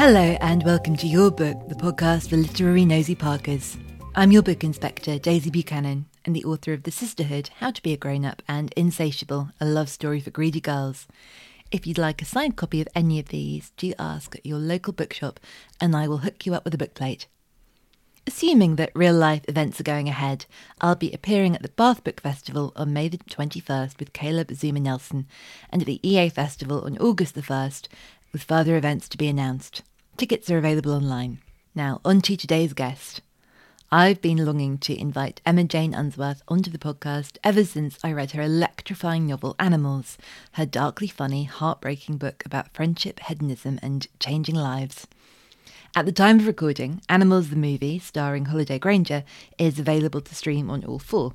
Hello, and welcome to Your Book, the podcast for literary nosy Parkers. I'm your book inspector, Daisy Buchanan, and the author of The Sisterhood How to Be a Grown Up and Insatiable, a love story for greedy girls. If you'd like a signed copy of any of these, do ask at your local bookshop, and I will hook you up with a bookplate. Assuming that real life events are going ahead, I'll be appearing at the Bath Book Festival on May the 21st with Caleb Azumah Nelson, and at the EA Festival on August the 1st with further events to be announced. Tickets are available online. Now, on to today's guest. I've been longing to invite Emma Jane Unsworth onto the podcast ever since I read her electrifying novel Animals, her darkly funny, heartbreaking book about friendship, hedonism, and changing lives. At the time of recording, Animals the movie, starring Holliday Grainger, is available to stream on all four.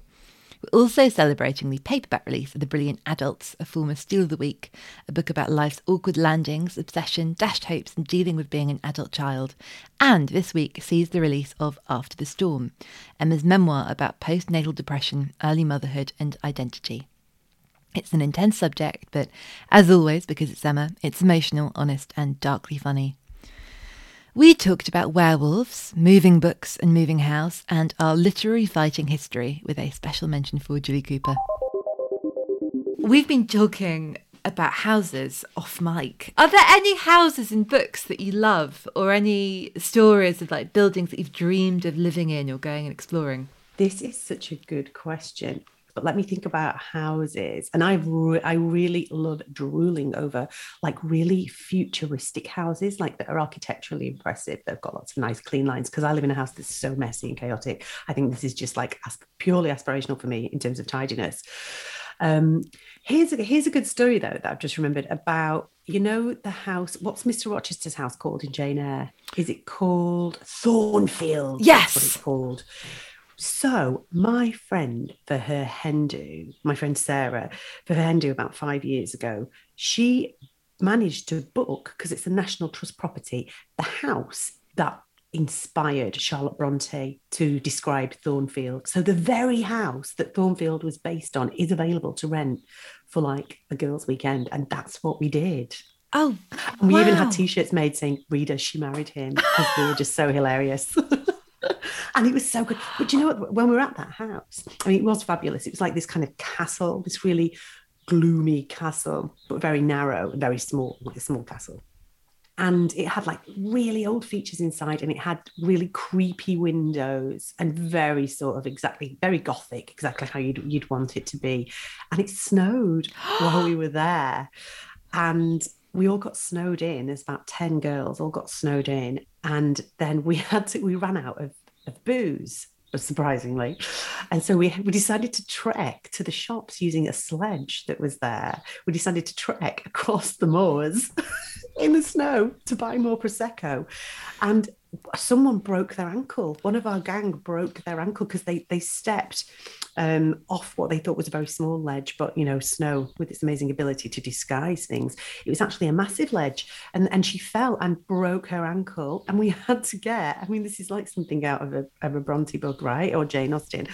We're also celebrating the paperback release of The Brilliant Adults, a former Steal of the Week, a book about life's awkward landings, obsession, dashed hopes, and dealing with being an adult child. And this week sees the release of After the Storm, Emma's memoir about postnatal depression, early motherhood, and identity. It's an intense subject, but as always, because it's Emma, it's emotional, honest, and darkly funny. We talked about werewolves, moving books and moving house, and our literary fighting history with a special mention for Jilly Cooper. We've been talking about houses off mic. Are there any houses in books that you love, or any stories of like buildings that you've dreamed of living in or going and exploring? This is such a good question but let me think about houses and i re- i really love drooling over like really futuristic houses like that are architecturally impressive they've got lots of nice clean lines because i live in a house that's so messy and chaotic i think this is just like purely aspirational for me in terms of tidiness um, here's a here's a good story though that I've just remembered about you know the house. What's Mr. Rochester's house called in Jane Eyre? Is it called Thornfield? Yes, That's what it's called. So my friend for her hen do, my friend Sarah, for her hen do about five years ago, she managed to book, because it's a National Trust property, the house that inspired Charlotte Bronte to describe Thornfield. So the very house that Thornfield was based on is available to rent for like a girls' weekend. And that's what we did. Oh, and we wow. even had t-shirts made saying "Reader, she married him" because we were just so hilarious. and it was so good. But you know what? When we were at that house, I mean, it was fabulous. It was like this kind of castle, this really gloomy castle, but very narrow, very small, like a small castle. And it had like really old features inside, and it had really creepy windows and very sort of exactly very gothic, exactly how you'd you'd want it to be. And it snowed while we were there, and we all got snowed in. There's about 10 girls all got snowed in. And then we had to, we ran out of, of booze, surprisingly. And so we, we decided to trek to the shops using a sledge that was there. We decided to trek across the moors in the snow to buy more prosecco, and someone broke their ankle. One of our gang broke their ankle because they they stepped um, off what they thought was a very small ledge, but you know, snow with its amazing ability to disguise things. It was actually a massive ledge, and and she fell and broke her ankle, and we had to get. I mean, this is like something out of a, of a Bronte book, right, or Jane Austen,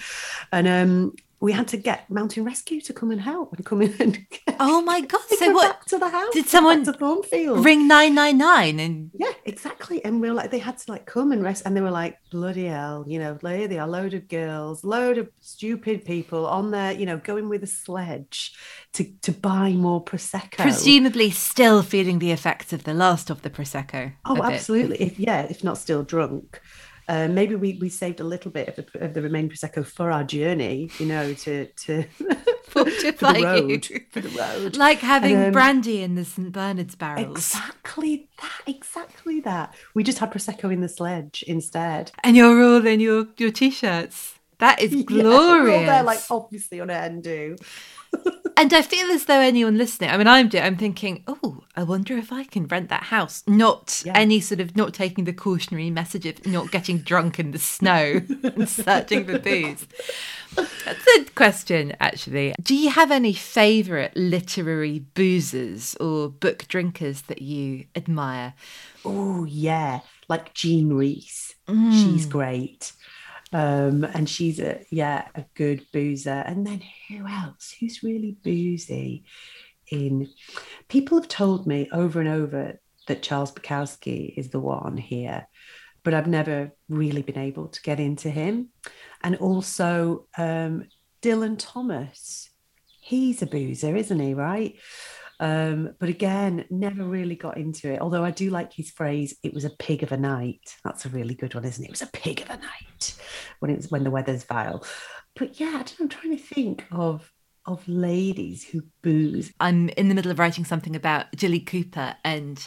and um, we had to get mountain rescue to come and help and come in and oh my god so what? back to the house did someone to Thornfield. ring 999 and yeah exactly and we are like they had to like come and rest and they were like bloody hell you know there they are load of girls load of stupid people on there you know going with a sledge to to buy more prosecco. Presumably still feeling the effects of the last of the prosecco oh absolutely if yeah if not still drunk uh, maybe we, we saved a little bit of the, of the remaining prosecco for our journey, you know, to to for, the road, for the road, like having um, brandy in the St Bernard's barrels. Exactly that, exactly that. We just had prosecco in the sledge instead, and you're all in your your t-shirts. That is glorious. Yeah, they're like obviously on an do and I feel as though anyone listening, I mean, I'm I'm thinking, oh, I wonder if I can rent that house. Not yeah. any sort of not taking the cautionary message of not getting drunk in the snow and searching for booze. That's a good question, actually. Do you have any favourite literary boozers or book drinkers that you admire? Oh yeah, like Jean Rhys. Mm. She's great. Um, and she's a yeah a good boozer. And then who else? Who's really boozy? In people have told me over and over that Charles Bukowski is the one here, but I've never really been able to get into him. And also um, Dylan Thomas, he's a boozer, isn't he? Right. Um, but again, never really got into it. Although I do like his phrase, it was a pig of a night. That's a really good one, isn't it? It was a pig of a night when it's when the weather's vile. But yeah, I am trying to think of of ladies who booze. I'm in the middle of writing something about Jilly Cooper and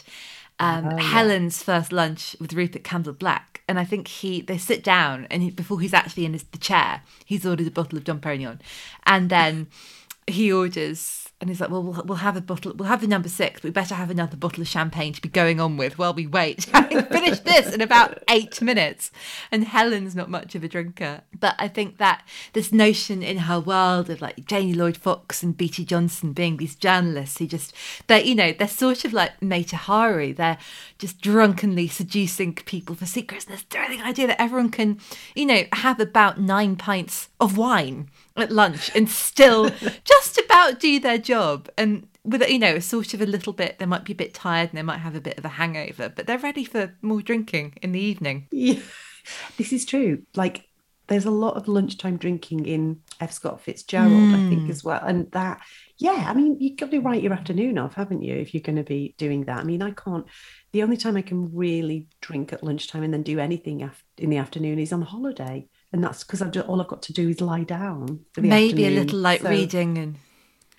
um, oh, yeah. Helen's first lunch with Rupert Campbell Black. And I think he they sit down and he, before he's actually in his, the chair, he's ordered a bottle of Dom Perignon, and then he orders and he's like, well, well, have a bottle, we'll have the number six, but we better have another bottle of champagne to be going on with while we wait. Having finished this in about eight minutes. And Helen's not much of a drinker. But I think that this notion in her world of like Janey Lloyd Foxe and Beattie Johnson being these journalists who just, they're, you know, they're sort of like Mata Hari. They're just drunkenly seducing people for secrets. And there's the idea that everyone can, you know, have about nine pints of wine at lunch and still just about do their job. And with you know sort of a little bit they might be a bit tired and they might have a bit of a hangover but they're ready for more drinking in the evening. Yeah. This is true. Like there's a lot of lunchtime drinking in f. Scott fitzgerald mm. i think hmm. as well. And that yeah i mean you've got to write your afternoon off haven't you if you're going to be doing that? I mean i can't the only time i can really drink at lunchtime and then do anything in the afternoon is on holiday and that's because all I've got to do is lie down. maybe afternoon. a little light so, reading and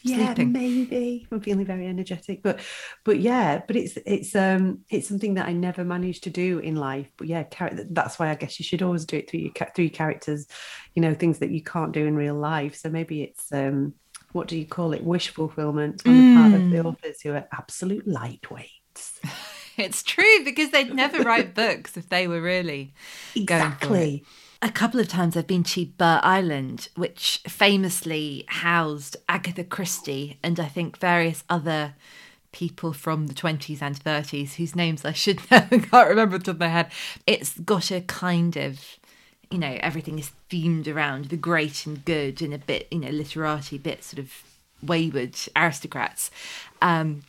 yeah, sleeping. maybe I'm feeling very energetic, but but yeah, but it's it's um it's something that I never managed to do in life. But yeah, that's why I guess you should always do it through your through your characters, you know, things that you can't do in real life. So maybe it's um what do you call it, wish fulfillment on mm. the part of the mm. authors who are absolute lightweights. it's true because they'd never write books if they were really exactly a couple of times I've been to Burgh Island, which famously housed Agatha Christie and I think various other people from the 20s and 30s whose names I should know and can't remember off the top of my head. It's got a kind of, you know, everything is themed around the great and good and a bit, you know, literati, bit sort of wayward aristocrats. Um,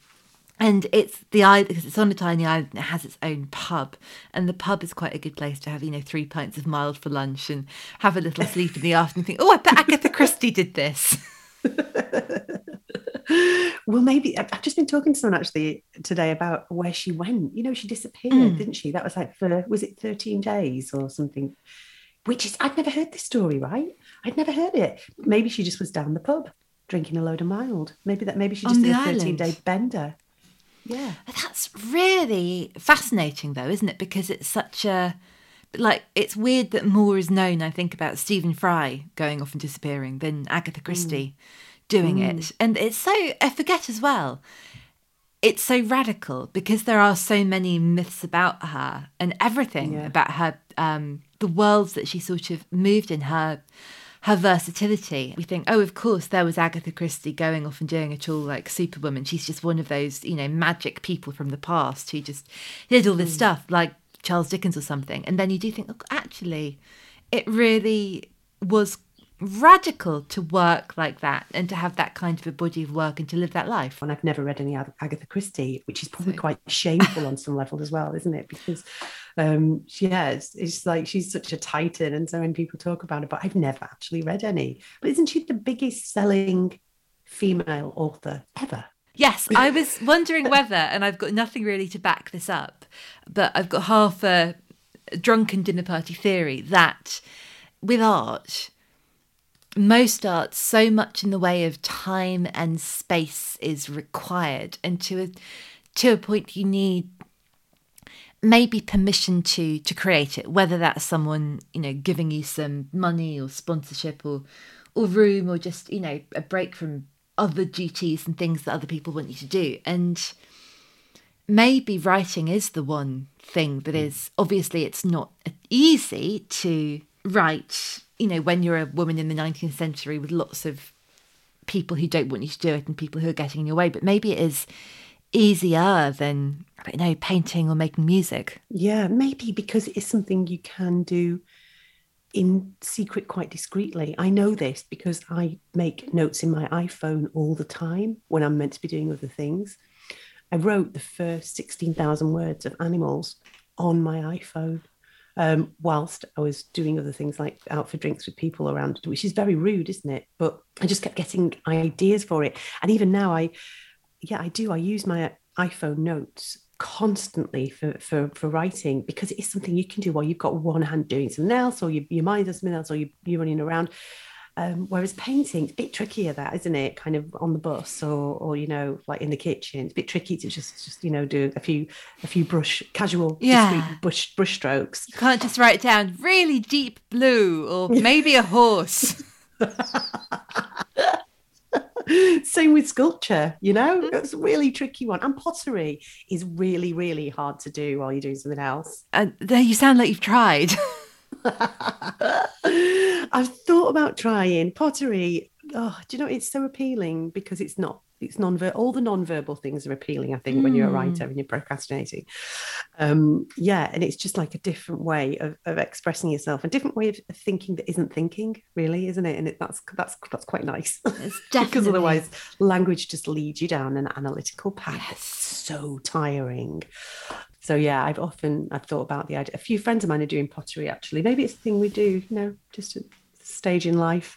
and it's the island because it's on a tiny island and it has its own pub. And the pub is quite a good place to have you know three pints of mild for lunch and have a little sleep in the afternoon think oh i bet agatha christie did this. Well maybe i've just been talking to someone actually today about where she went. You know she disappeared mm. didn't she? That was like for was it 13 days or something? Which is i'd never heard this story right? I'd never heard it. Maybe she just was down the pub drinking a load of mild. Maybe that maybe she just did a 13 day bender yeah. That's really fascinating, though, isn't it? Because it's such a. Like, it's weird that more is known, I think, about Stephen Fry going off and disappearing than Agatha Christie mm. doing mm. it. And it's so. I forget as well. it's so radical because there are so many myths about her and everything Yeah. about her um the worlds that she sort of moved in her her versatility. We think, oh, of course, there was Agatha Christie going off and doing it all like Superwoman. She's just one of those, you know, magic people from the past who just did all this mm. stuff like Charles Dickens or something. And then you do think, look, actually, it really was radical to work like that and to have that kind of a body of work and to live that life. and I've never read any Ag- Agatha Christie, which is probably quite shameful on some level as well, isn't it? Because um, she has, it's like she's such a titan, and so many people talk about her, but I've never actually read any. But isn't she the biggest selling female author ever? Yes, I was wondering whether, and I've got nothing really to back this up, but I've got half a drunken dinner party theory that with art, most art, so much in the way of time and space is required, and to a, to a point, you need maybe permission to to create it whether that's someone you know giving you some money or sponsorship or or room or just you know a break from other duties and things that other people want you to do. And maybe writing is the one thing that hmm. is obviously it's not easy to write you know when you're a woman in the 19th century with lots of people who don't want you to do it and people who are getting in your way but maybe it is easier than I don't know painting or making music. Yeah, maybe because it is something you can do in secret quite discreetly. I know this because I make notes in my iPhone all the time when I'm meant to be doing other things. I wrote the first 16,000 words of animals on my iPhone um, whilst I was doing other things like out for drinks with people around, which is very rude, isn't it? But I just kept getting ideas for it. And even now, I, yeah, I do. I use my iPhone notes constantly for, for for writing because it is something you can do while you've got one hand doing something else or you, your mind does something else or you, you're running around um, whereas painting it's a bit trickier that isn't it? Kind of on the bus or or you know like in the kitchen. It's a bit tricky to just just you know do a few a few brush casual Yeah. brush brush strokes. You can't just write down really deep blue or maybe a horse. same with sculpture you know? It's a really tricky one. And pottery is really really hard to do while you're doing something else. Uh, there you sound like you've tried. Thought about trying pottery. Oh, do you know it's so appealing because it's not. It's non all the non-verbal things are appealing. I think when you're a writer and you're procrastinating, um, yeah, and it's just like a different way of, of expressing yourself, a different way of thinking that isn't thinking, really, isn't it? And it, that's that's that's quite nice because otherwise language just leads you down an analytical path. It's so tiring. So yeah, I've often I've thought about the idea. A few friends of mine are doing pottery actually. Maybe it's a thing we do, you know, just a stage in life.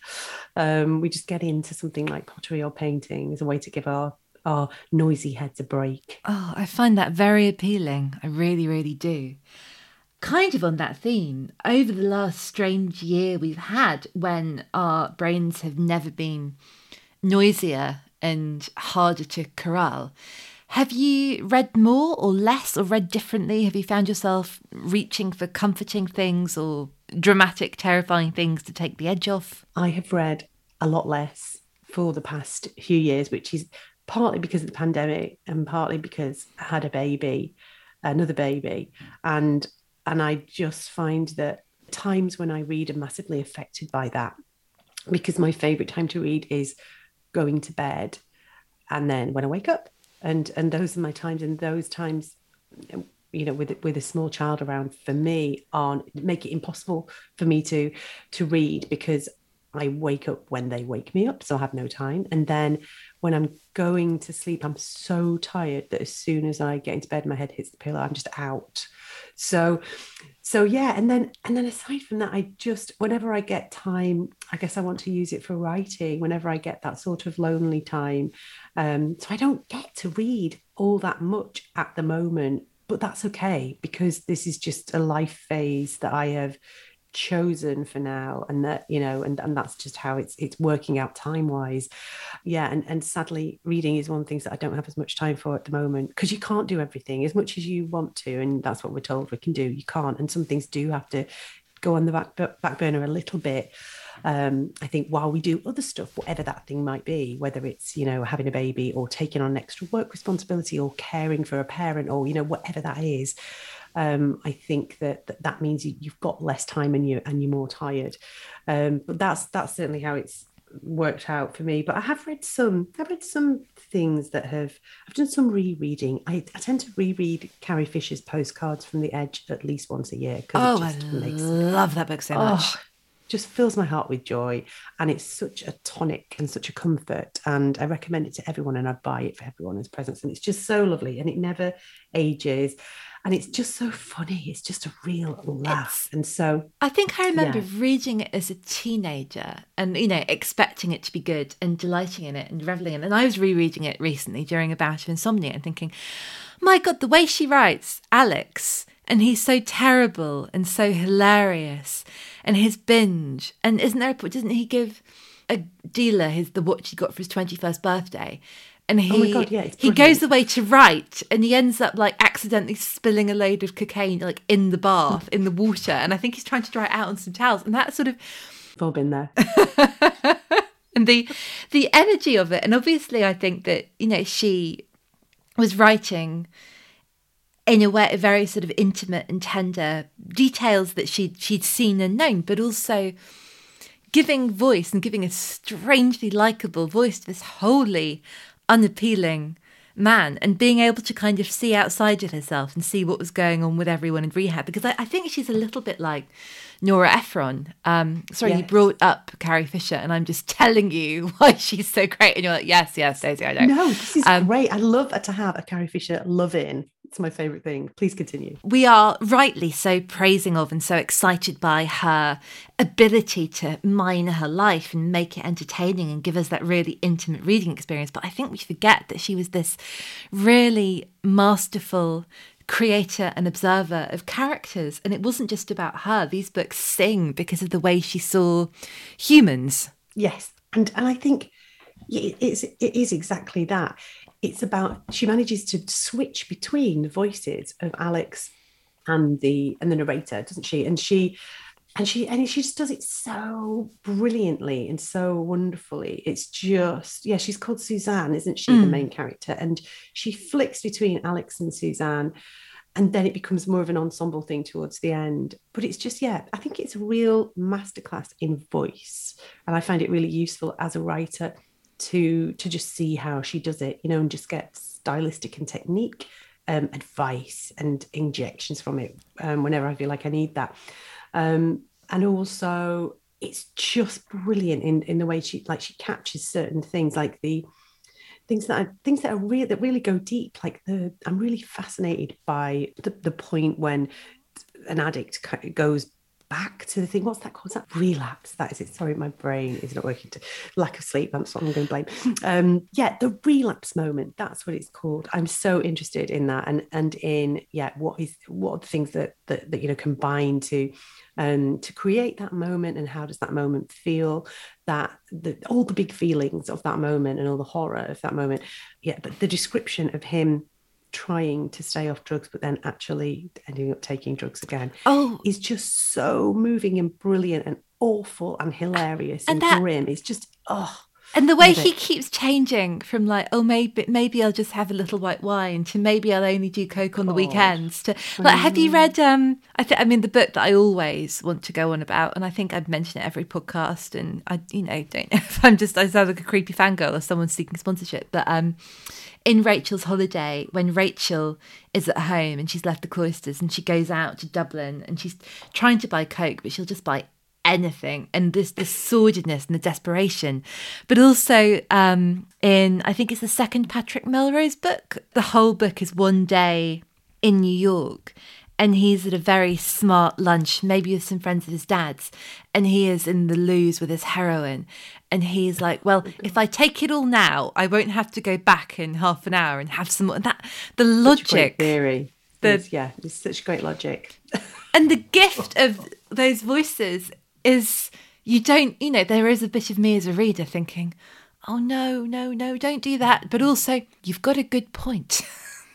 Um, we just get into something like pottery or painting as a way to give our our noisy heads a break. Oh, I find that very appealing. I really, really do. Kind of on that theme, over the last strange year we've had when our brains have never been noisier and harder to corral, have you read more or less or read differently? Have you found yourself reaching for comforting things or dramatic, terrifying things to take the edge off? I have read a lot less for the past few years, which is partly because of the pandemic and partly because I had a baby, another baby, and and I just find that times when I read are massively affected by that because my favorite time to read is going to bed and then when I wake up. And and those are my times. And those times you know with with a small child around for me on make it impossible for me to to read because I wake up when they wake me up so I have no time. And then when I'm going to sleep I'm so tired that as soon as I get into bed my head hits the pillow I'm just out. So so yeah and then and then aside from that I just whenever I get time I guess I want to use it for writing whenever I get that sort of lonely time um so I don't get to read all that much at the moment but that's okay because this is just a life phase that I have chosen for now. And that you know and, and that's just how it's it's working out time wise yeah and and sadly reading is one of the things that I don't have as much time for at the moment because you can't do everything. As much as you want to and that's what we're told we can do you can't. And some things do have to go on the back back burner a little bit Um, I think while we do other stuff, whatever that thing might be, whether it's you know having a baby or taking on an extra work responsibility or caring for a parent or you know whatever that is, um, I think that, that, that means you, have got less time and you and you're more tired. Um, but that's that's certainly how it's worked out for me. But I have read some. I've read some things that have. I've done some rereading. I, I tend to reread Carrie Fisher's postcards from the Edge at least once a year. Oh, I makes, love that book so oh, much. Just fills my heart with joy, and it's such a tonic and such a comfort. And I recommend it to everyone, and I buy it for everyone as presents. And it's just so lovely, and it never ages and it's just so funny. It's just a real laugh. It's, and so I think I remember yeah. reading it as a teenager and, you know, expecting it to be good and delighting in it and reveling in it. And I was rereading it recently during a bout of insomnia and thinking, my God, the way she writes Alex, and he's so terrible and so hilarious, and his binge. And isn't there a doesn't he give a dealer his the watch he got for his 21st birthday? and oh he oh God, yeah, he goes away to write and he ends up like accidentally spilling a load of cocaine like in the bath in the water and i think he's trying to dry it out on some towels and that sort of I've all been there and the the energy of it and obviously i think that you know she was writing in a way a very sort of intimate and tender details that she she'd seen and known but also giving voice and giving a strangely likable voice to this wholly unappealing man and being able to kind of see outside of herself and see what was going on with everyone in rehab because I, I think she's a little bit like Nora Ephron. Um, sorry, yes. you brought up Carrie Fisher, and I'm just telling you why she's so great. And you're like, yes, yes, Daisy, I know. No, this is um, great. I love to have a Carrie Fisher love in it's my favourite thing. Please continue. We are rightly so praising of and so excited by her ability to mine her life and make it entertaining and give us that really intimate reading experience. But I think we forget that she was this really masterful creator and observer of characters. And it wasn't just about her. These books sing because of the way she saw humans. Yes. And and I think it's it is exactly that it's about she manages to switch between the voices of Alex and the and the narrator, doesn't she? And she and she and she just does it so brilliantly and so wonderfully. It's just yeah, she's called Suzanne, isn't she, mm. the main character? And she flicks between Alex and Suzanne. And then it becomes more of an ensemble thing towards the end. But it's just, yeah, I think it's a real masterclass in voice. And I find it really useful as a writer to to just see how she does it, you know, and just get stylistic and technique um, advice and injections from it um, whenever I feel like I need that. Um, and also, it's just brilliant in in the way she like she captures certain things, like the things that are things that are real that really go deep. Like the I'm really fascinated by the the point when an addict goes back to the thing. What's that called? Is that relapse? That is it. Sorry, my brain is not working. To lack of sleep. That's what I'm going to blame. Um, yeah, the relapse moment. That's what it's called. I'm so interested in that, and and in yeah, what is what are the things that that, that you know combine to um, to create that moment and how does that moment feel that the, all the big feelings of that moment and all the horror of that moment yeah but the description of him trying to stay off drugs but then actually ending up taking drugs again. Oh. Is just so moving and brilliant and awful and hilarious and, and that, grim. It's just oh and the way he keeps changing from like oh maybe maybe i'll just have a little white wine to maybe i'll only do coke on God. the weekends to like have you read um i think i mean the book that i always want to go on about and i think i've mentioned it every podcast and i you know don't know if i'm just i sound like a creepy fangirl or someone seeking sponsorship but um in Rachel's holiday, when Rachel is at home and she's left the cloisters and she goes out to Dublin and she's trying to buy Coke, but she'll just buy anything and this the sordidness and the desperation but also um in i think it's the second patrick melrose book the whole book is one day in new york and he's at a very smart lunch, maybe with some friends of his dad's, and he is in the loos with his heroin. And he's like, Well, if I take it all now, I won't have to go back in half an hour and have some more. That the logic theory. The, yeah, it's such great logic. and the gift of those voices is you don't, you know, there is a bit of me as a reader thinking, Oh no, no, no, don't do that. But also, you've got a good point.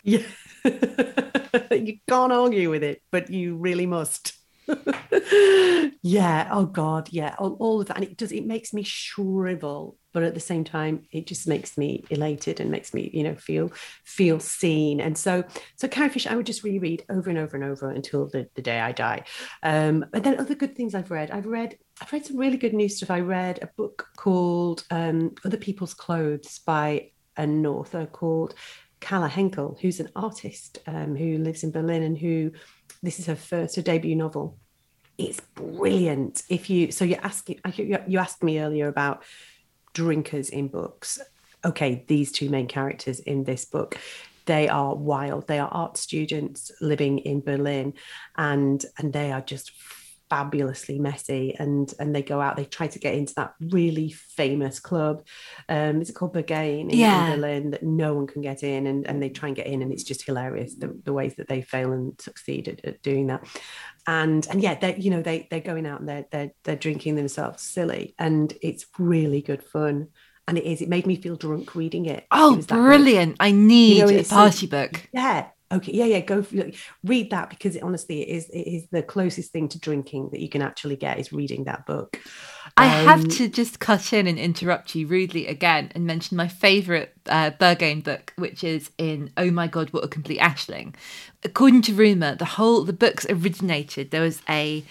Yeah. you can't argue with it, but you really must. yeah. Oh God. Yeah. All, all of that, and it does. It makes me shrivel, but at the same time, it just makes me elated and makes me, you know, feel feel seen. And so, so Fisher, I would just reread over and over and over until the, the day I die. Um, but then other good things I've read. I've read. I've read some really good new stuff. I read a book called um, Other People's Clothes by an author called Calla Henkel, who's an artist um, who lives in Berlin and who this is her first, her debut novel. It's brilliant. If you so you're asking, you asked me earlier about drinkers in books. Okay, these two main characters in this book, they are wild. They are art students living in Berlin, and and they are just fabulously messy and and they go out they try to get into that really famous club um it's called Berghain in, yeah. in Berlin that no one can get in and, and they try and get in and it's just hilarious the, the ways that they fail and succeed at, at doing that. And and yeah they you know they they're going out and they're they're, they're drinking themselves silly and it's really good fun. And it is it made me feel drunk reading it. Oh it brilliant. I need you know, a party book. Yeah okay yeah yeah go read that because it, honestly it is it is the closest thing to drinking that you can actually get is reading that book. I um, have to just cut in and interrupt you rudely again and mention my favorite uh, book which is in oh my god what a complete Aisling. According to rumor the whole the books originated there was a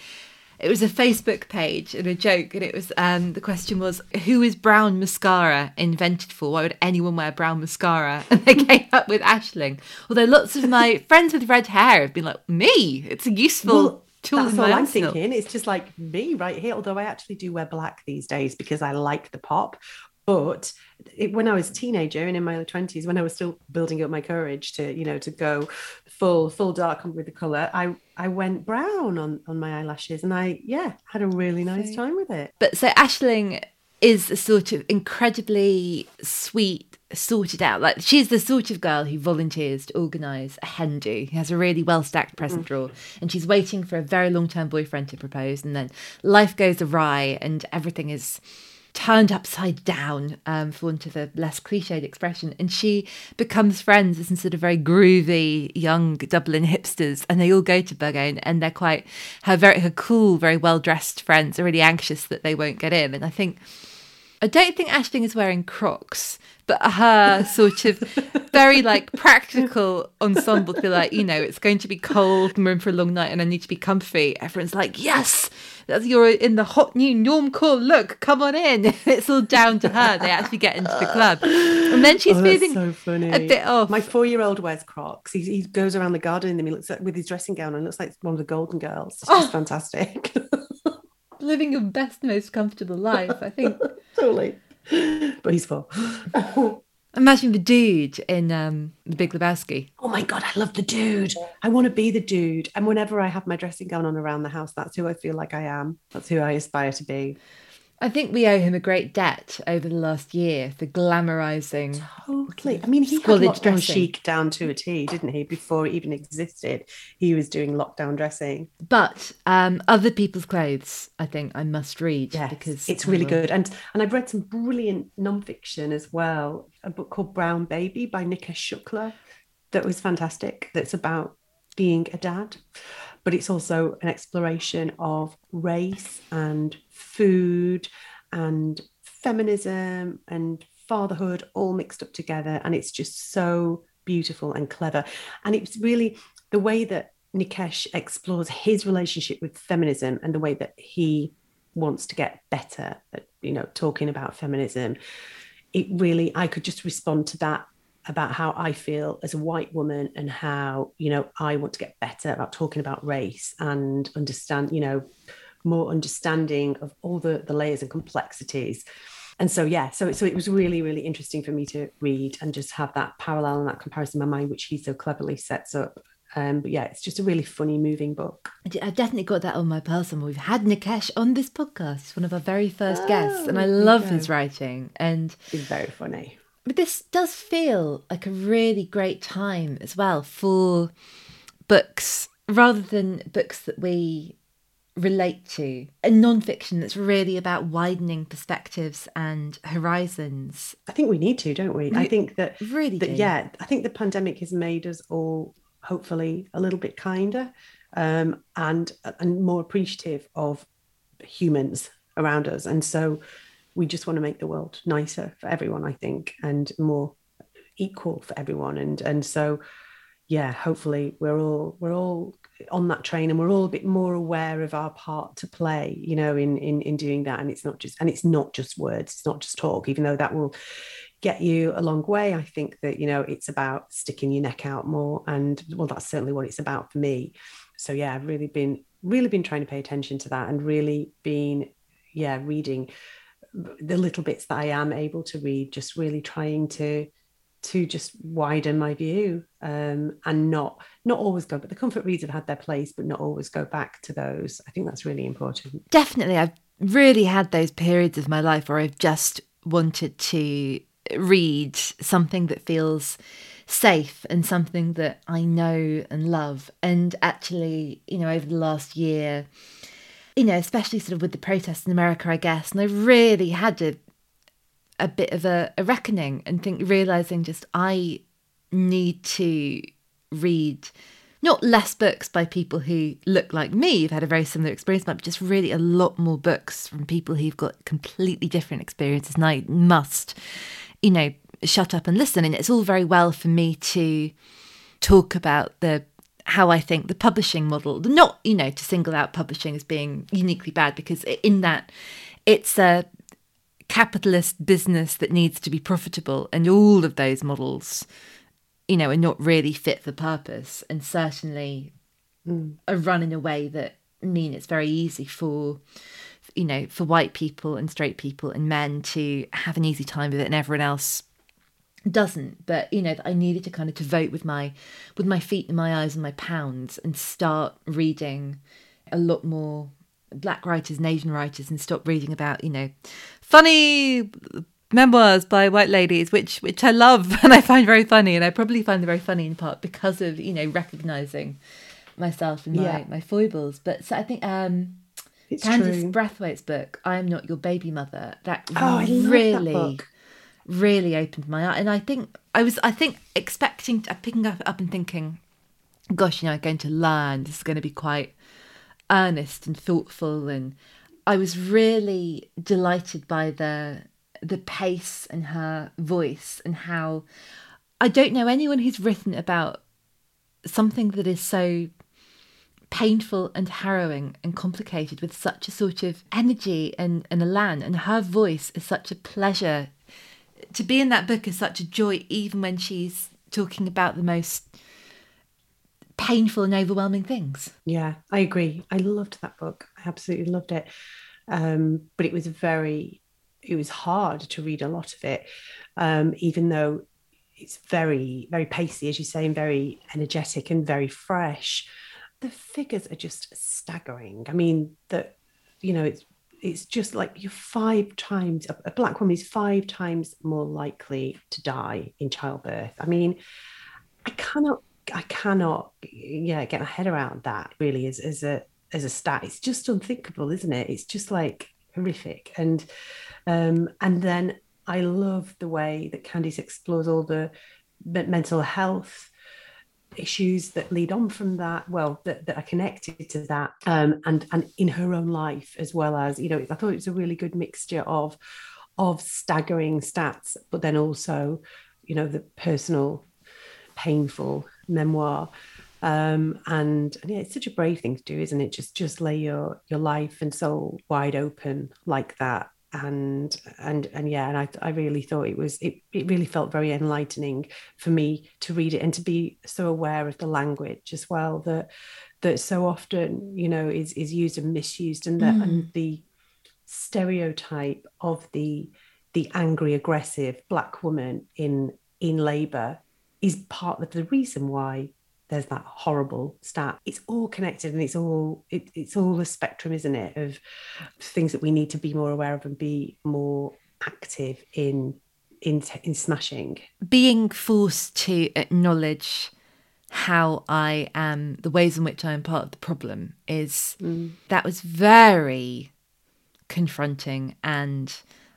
it was a Facebook page and a joke, and it was um, the question was, "Who is brown mascara invented for? Why would anyone wear brown mascara?" And they came up with Aisling. Although lots of my friends with red hair have been like, "Me, it's a useful." Well, tool that's all I'm thinking. It's just like me right here. Although I actually do wear black these days because I like the pop. But it, when I was a teenager and in my early twenties, when I was still building up my courage to, you know, to go full full dark with the color, I I went brown on on my eyelashes, and I yeah had a really nice time with it. But so Aisling is a sort of incredibly sweet, sorted out. Like she's the sort of girl who volunteers to organise a hen do. He has a really well stacked present mm. drawer, and she's waiting for a very long term boyfriend to propose, and then life goes awry, and everything is turned upside down, um, for want of a less cliched expression. And she becomes friends with some sort of very groovy young Dublin hipsters, and they all go to Berghain, and they're quite her very her cool, very well dressed friends are really anxious that they won't get in. And I think I don't think Aisling is wearing Crocs, but her sort of very like practical ensemble to be like, you know, it's going to be cold and we're in for a long night and I need to be comfy. Everyone's like, yes, that's you're in the hot new normcore look. Come on in. it's all down to her. They actually get into the club, and then she's oh, feeling so funny. a bit off. My four-year-old wears Crocs. He, he goes around the garden and. He looks like, with his dressing gown and looks like one of the Golden Girls. It's oh. just oh. fantastic. Living your best, most comfortable life. I think totally. But he's four. Imagine the dude in um, The Big Lebowski. Oh my God, I love the dude. I want to be the dude. And whenever I have my dressing gown on around the house, that's who I feel like I am. That's who I aspire to be. I think we owe him a great debt over the last year for glamorizing. Totally. I mean, he had lockdown dressing. chic down to a T, didn't he? Before it even existed, he was doing lockdown dressing. But um, other people's clothes, I think I must read yes, because it's really good. And and I've read some brilliant nonfiction as well. A book called Brown Baby by Nikesh Shukla that was fantastic. That's about being a dad but it's also an exploration of race and food and feminism and fatherhood all mixed up together. And it's just so beautiful and clever. And it's really the way that Nikesh explores his relationship with feminism and the way that he wants to get better at, you know, talking about feminism. It really, I could just respond to that about how I feel as a white woman and how, you know, I want to get better about talking about race and understand, you know, more understanding of all the, the layers and complexities. And so, yeah, so, so it was really, really interesting for me to read and just have that parallel and that comparison in my mind, which he so cleverly sets up. Um, but yeah, it's just a really funny, moving book. I've definitely got that on my person. We've had Nikesh on this podcast, one of our very first oh, guests, and I love his writing. And he's very funny. But this does feel like a really great time as well for books rather than books that we relate to a non-fiction that's really about widening perspectives and horizons i think we need to don't we, we i think that really that, yeah i think the pandemic has made us all hopefully a little bit kinder um, and and more appreciative of humans around us. And so we just want to make the world nicer for everyone, I think, and more equal for everyone. And and so yeah, hopefully we're all we're all on that train and we're all a bit more aware of our part to play, you know, in in in doing that. And it's not just and it's not just words, it's not just talk, even though that will get you a long way. I think that, you know, it's about sticking your neck out more. And well, that's certainly what it's about for me. So yeah, I've really been really been trying to pay attention to that and really been, yeah, reading the little bits that I am able to read, just really trying to to just widen my view um, and not not always go but the comfort reads have had their place but not always go back to those. I think that's really important. Definitely. I've really had those periods of my life where i've just wanted to read something that feels safe and something that i know and love. And actually you know over the last year you know especially sort of with the protests in america i guess and i really had to a bit of a, a reckoning and think realizing just I need to read not less books by people who look like me, who've had a very similar experience, but just really a lot more books from people who've got completely different experiences. And I must, you know, shut up and listen. And it's all very well for me to talk about the how I think the publishing model, not, you know, to single out publishing as being uniquely bad, because in that it's a capitalist business that needs to be profitable and all of those models you know are not really fit for purpose and certainly mm. are run in a way that mean it's very easy for you know for white people and straight people and men to have an easy time with it and everyone else doesn't but you know i needed to kind of to vote with my with my feet and my eyes and my pounds and start reading a lot more black writers and Asian writers and stop reading about, you know, funny memoirs by white ladies, which which I love and I find very funny, and I probably find them very funny in part because of you know recognizing myself and my yeah. my foibles. But so I think um, it's Candice true. Brathwaite's book, "I Am Not Your Baby Mother," that oh, really that really opened my eye, and I think I was I think expecting uh, picking up up and thinking, gosh, you know, I'm going to learn. This is going to be quite earnest and thoughtful and I was really delighted by the the pace and her voice and how I don't know anyone who's written about something that is so painful and harrowing and complicated with such a sort of energy and, and elan and her voice is such a pleasure. To be in that book is such a joy even when she's talking about the most painful and overwhelming things. Yeah, I agree. I loved that book. I absolutely loved it. Um, but it was very, it was hard to read a lot of it, um, even though it's very, very pacey, as you say, and very energetic and very fresh. The figures are just staggering. I mean, that you know, it's it's just like you're five times a black woman is five times more likely to die in childbirth. I mean, I cannot I cannot, yeah, get my head around that. Really, as as a as a stat, it's just unthinkable, isn't it? It's just like horrific. And um, and then I love the way that Candice explores all the mental health issues that lead on from that well that, that are connected to that um, and and in her own life as well as you know i thought it was a really good mixture of of staggering stats but then also you know the personal painful memoir. Um, and, and yeah, it's such a brave thing to do, isn't it? Just just lay your your life and soul wide open like that. And and and yeah, and I, I really thought it was it, it really felt very enlightening for me to read it and to be so aware of the language as well that that so often, you know, is is used and misused and that mm. and the stereotype of the the angry aggressive black woman in in labor is part of the reason why there's that horrible stat. It's all connected and it's all it, it's all a spectrum, isn't it, of things that we need to be more aware of and be more active in in in smashing. Being forced to acknowledge how I am, the ways in which I am part of the problem is mm. that was very confronting and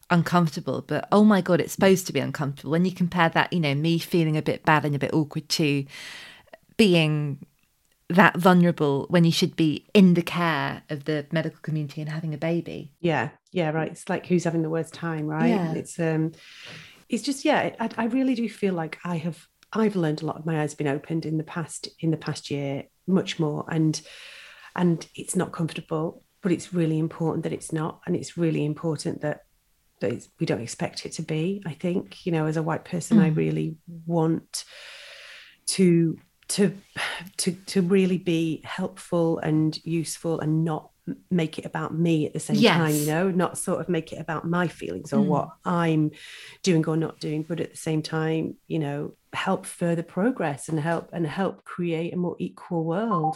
uncomfortable, but oh my god, it's supposed to be uncomfortable. When you compare that, you know, me feeling a bit bad and a bit awkward too, being that vulnerable when you should be in the care of the medical community and having a baby. Yeah, yeah, right. It's like who's having the worst time, right? Yeah. It's um, it's just yeah. I, I really do feel like I have I've learned a lot. My eyes have been opened in the past in the past year, much more, and and it's not comfortable, but it's really important that it's not, and it's really important that that we don't expect it to be. I think you know, as a white person, I really want to to to to really be helpful and useful and not make it about me at the same time you know not sort of make it about my feelings or Mm. what i'm doing or not doing but at the same time you know help further progress and help and help create a more equal world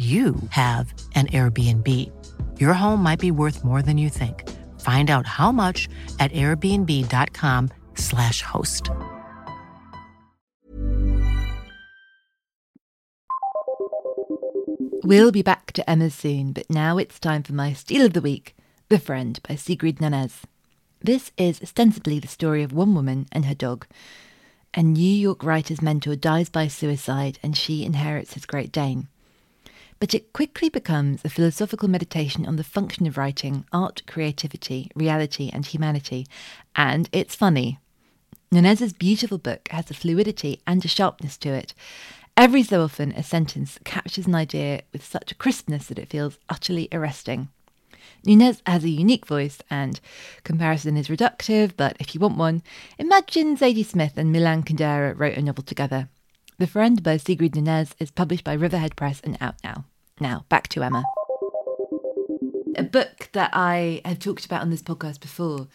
you have an Airbnb. Your home might be worth more than you think. Find out how much at airbnb.com/slash host. We'll be back to Emma soon, but now it's time for my Steal of the Week The Friend by Sigrid Nunez. This is ostensibly the story of one woman and her dog. A New York writer's mentor dies by suicide and she inherits his Great Dane. But it quickly becomes a philosophical meditation on the function of writing, art, creativity, reality, and humanity. And it's funny. Nunez's beautiful book has a fluidity and a sharpness to it. Every so often, a sentence captures an idea with such a crispness that it feels utterly arresting. Nunez has a unique voice, and comparison is reductive, but if you want one, imagine Zadie Smith and Milan Kundera wrote a novel together. The Friend by Sigrid Nunez is published by Riverhead Press and out now. Now, back to Emma. A book that I have talked about on this podcast before,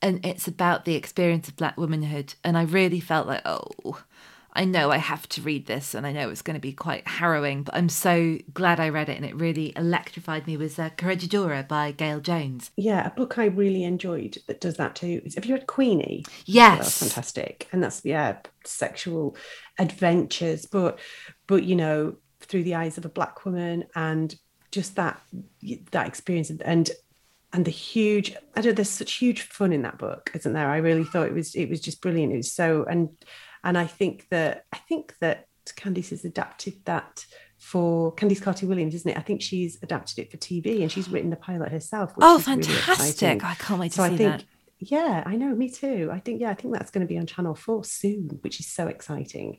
and it's about the experience of black womanhood. And I really felt like, oh, I know I have to read this, and I know it's going to be quite harrowing, but I'm so glad I read it, and it really electrified me. Was uh, Corregidora by Gayl Jones. yeah a book i really enjoyed that does that too is- have you read queenie Yes. that's fantastic and that's yeah sexual adventures but but you know through the eyes of a black woman and just that that experience and- and the huge i don't there's such huge fun in that book isn't there i really thought it was it was just brilliant it was so and and i think that i think that candice has adapted that for Candice Carty Williams, isn't it? I think she's adapted it for TV and she's written the pilot herself. which Oh, is really fantastic. I can't wait to so see I think, that. Yeah, I know, me too. I think, yeah, I think that's going to be on Channel 4 soon, which is so exciting.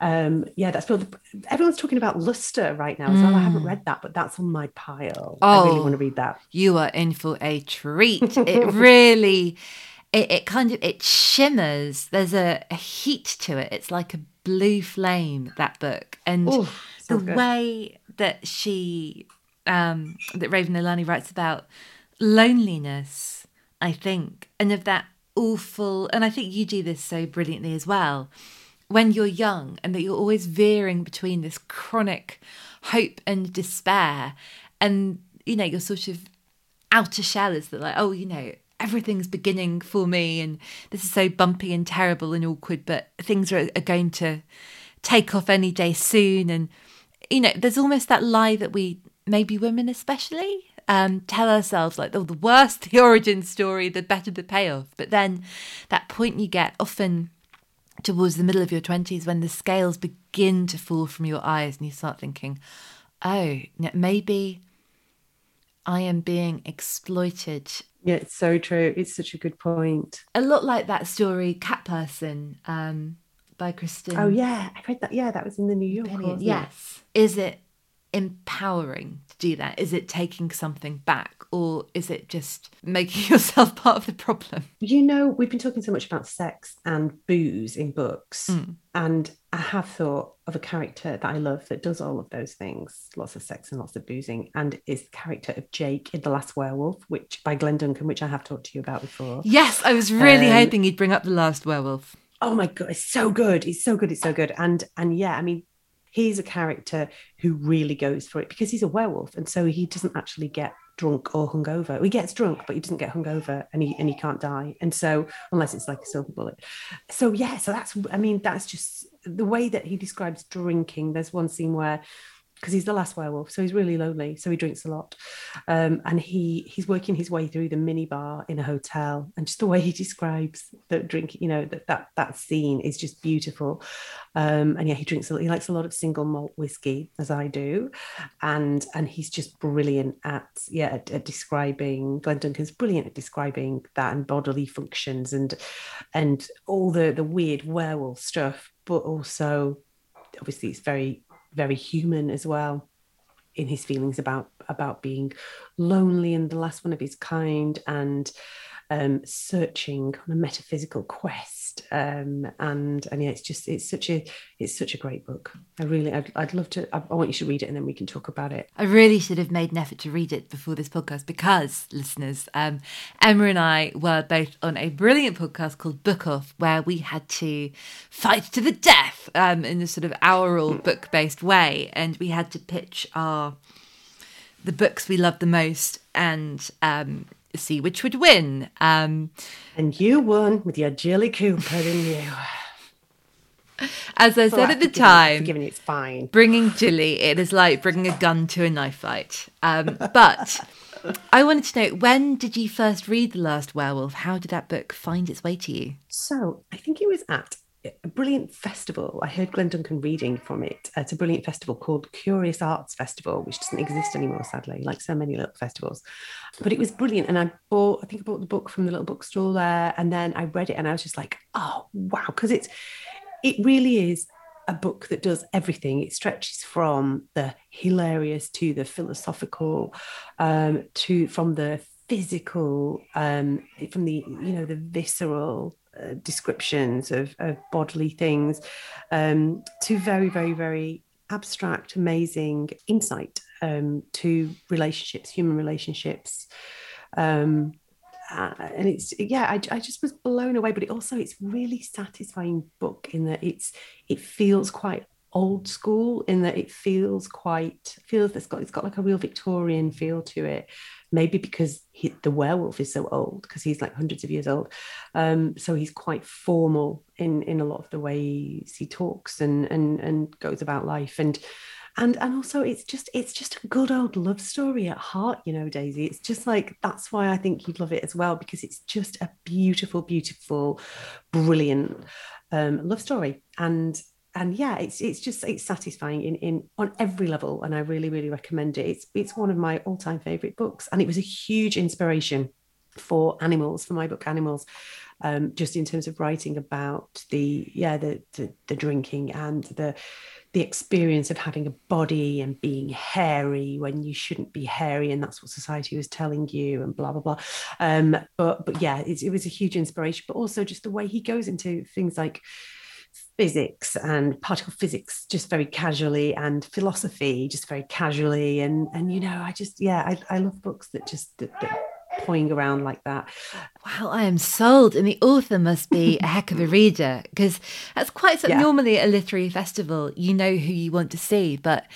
Um, yeah, that's well, everyone's talking about Luster right now as well. I haven't read that, but that's on my pile. I really Oh. want to read that. You are in for a treat. It really, it, it kind of it shimmers. There's a, a heat to it. It's like a blue flame. That book and Ooh, the good. way that she, um, that Raven Leilani writes about loneliness. I think, and of that awful, and I think you do this so brilliantly as well. When you're young, and that you're always veering between this chronic hope and despair, and you know, your sort of outer shell is that, like, oh, you know, everything's beginning for me, and this is so bumpy and terrible and awkward, but things are, are going to take off any day soon. And, you know, there's almost that lie that we, maybe women especially, um, tell ourselves like, oh, the worse the origin story, the better the payoff. But then that point you get often towards the middle of your 20s when the scales begin to fall from your eyes and you start thinking, oh, maybe I am being exploited. Yeah, it's so true. It's such a good point. A lot like that story, Cat Person, um, by Kristen. Oh, yeah. I read that. Yeah, that was in the New York. Yes. It? Is it empowering to do that? Is it taking something back or is it just making yourself part of the problem? You know, we've been talking so much about sex and booze in books. Mm. And I have thought of a character that I love that does all of those things lots of sex and lots of boozing, and is the character of Jake in The Last Werewolf, which by Glen Duncan, which I have talked to you about before. Yes, I was really um, hoping you'd bring up The Last Werewolf. Oh my god, it's so good. It's so good. It's so good. And and yeah, I mean, he's a character who really goes for it because he's a werewolf and so he doesn't actually get drunk or hungover. He gets drunk, but he doesn't get hungover and he and he can't die. And so unless it's like a silver bullet. So yeah, so that's I mean, that's just the way that he describes drinking. There's one scene where because he's the last werewolf, so he's really lonely, so he drinks a lot, um, and he he's working his way through the mini bar in a hotel, and just the way he describes the drink, you know, that that that scene is just beautiful, um, and yeah, he drinks a lot, he likes a lot of single malt whiskey as I do, and and he's just brilliant at yeah at, at describing Glen Duncan's brilliant at describing that and bodily functions and and all the the weird werewolf stuff, but also obviously it's very very human as well in his feelings about about being lonely and the last one of his kind. And um, searching on a metaphysical quest. Um, and and yeah, it's just it's such a it's such a great book. I really I'd, I'd love to. I, I, want you to read it and then we can talk about it. I really should have made an effort to read it before this podcast because listeners, um, Emma and I were both on a brilliant podcast called Book Off where we had to fight to the death um, in this sort of aural book based way, and we had to pitch our the books we love the most and um, see which would win. Um, and you won with your Jilly Cooper, didn't you? As I said at the time, giving it's fine. Bringing Jilly, it is like bringing a gun to a knife fight. Um, but I wanted to know when did you first read The Last Werewolf? How did that book find its way to you? So I think it was at a brilliant festival. I heard Glen Duncan reading from it. It's a brilliant festival called Curious Arts Festival, which doesn't exist anymore, sadly, like so many little festivals. But it was brilliant. And I bought, I think I bought the book from the little bookstore there. And then I read it and I was just like, oh, wow. Because it's, it really is a book that does everything. It stretches from the hilarious to the philosophical, um, to from the physical, um, from the, you know, the visceral descriptions of, of, bodily things um, to very, very, very abstract, amazing insight um, to relationships, human relationships. Um, uh, and it's yeah, I, I just was blown away. But it also it's really satisfying book in that it's it feels quite old school in that it feels quite feels it's got it's got like a real Victorian feel to it. Maybe because he, the werewolf is so old because he's like hundreds of years old. Um, so he's quite formal in in a lot of the ways he talks and and and goes about life. And and and also it's just it's just a good old love story at heart you know daisy. It's just like that's why i think you'd love it as well because it's just a beautiful beautiful brilliant um, love story. And and yeah, it's it's just it's satisfying in in on every level, and I really really recommend it. It's it's one of my all time favorite books, and it was a huge inspiration for animals for my book Animals, um, just in terms of writing about the yeah the, the the drinking and the the experience of having a body and being hairy when you shouldn't be hairy and that's what society was telling you and blah blah blah um, but but yeah it, it was a huge inspiration but also just the way he goes into things like physics and particle physics just very casually and philosophy just very casually. And and you know i just yeah i, I love books that just that, that around like that. Wow i am sold. And the author must be a heck of a reader because that's quite something yeah. normally at a literary festival you know who you want to see but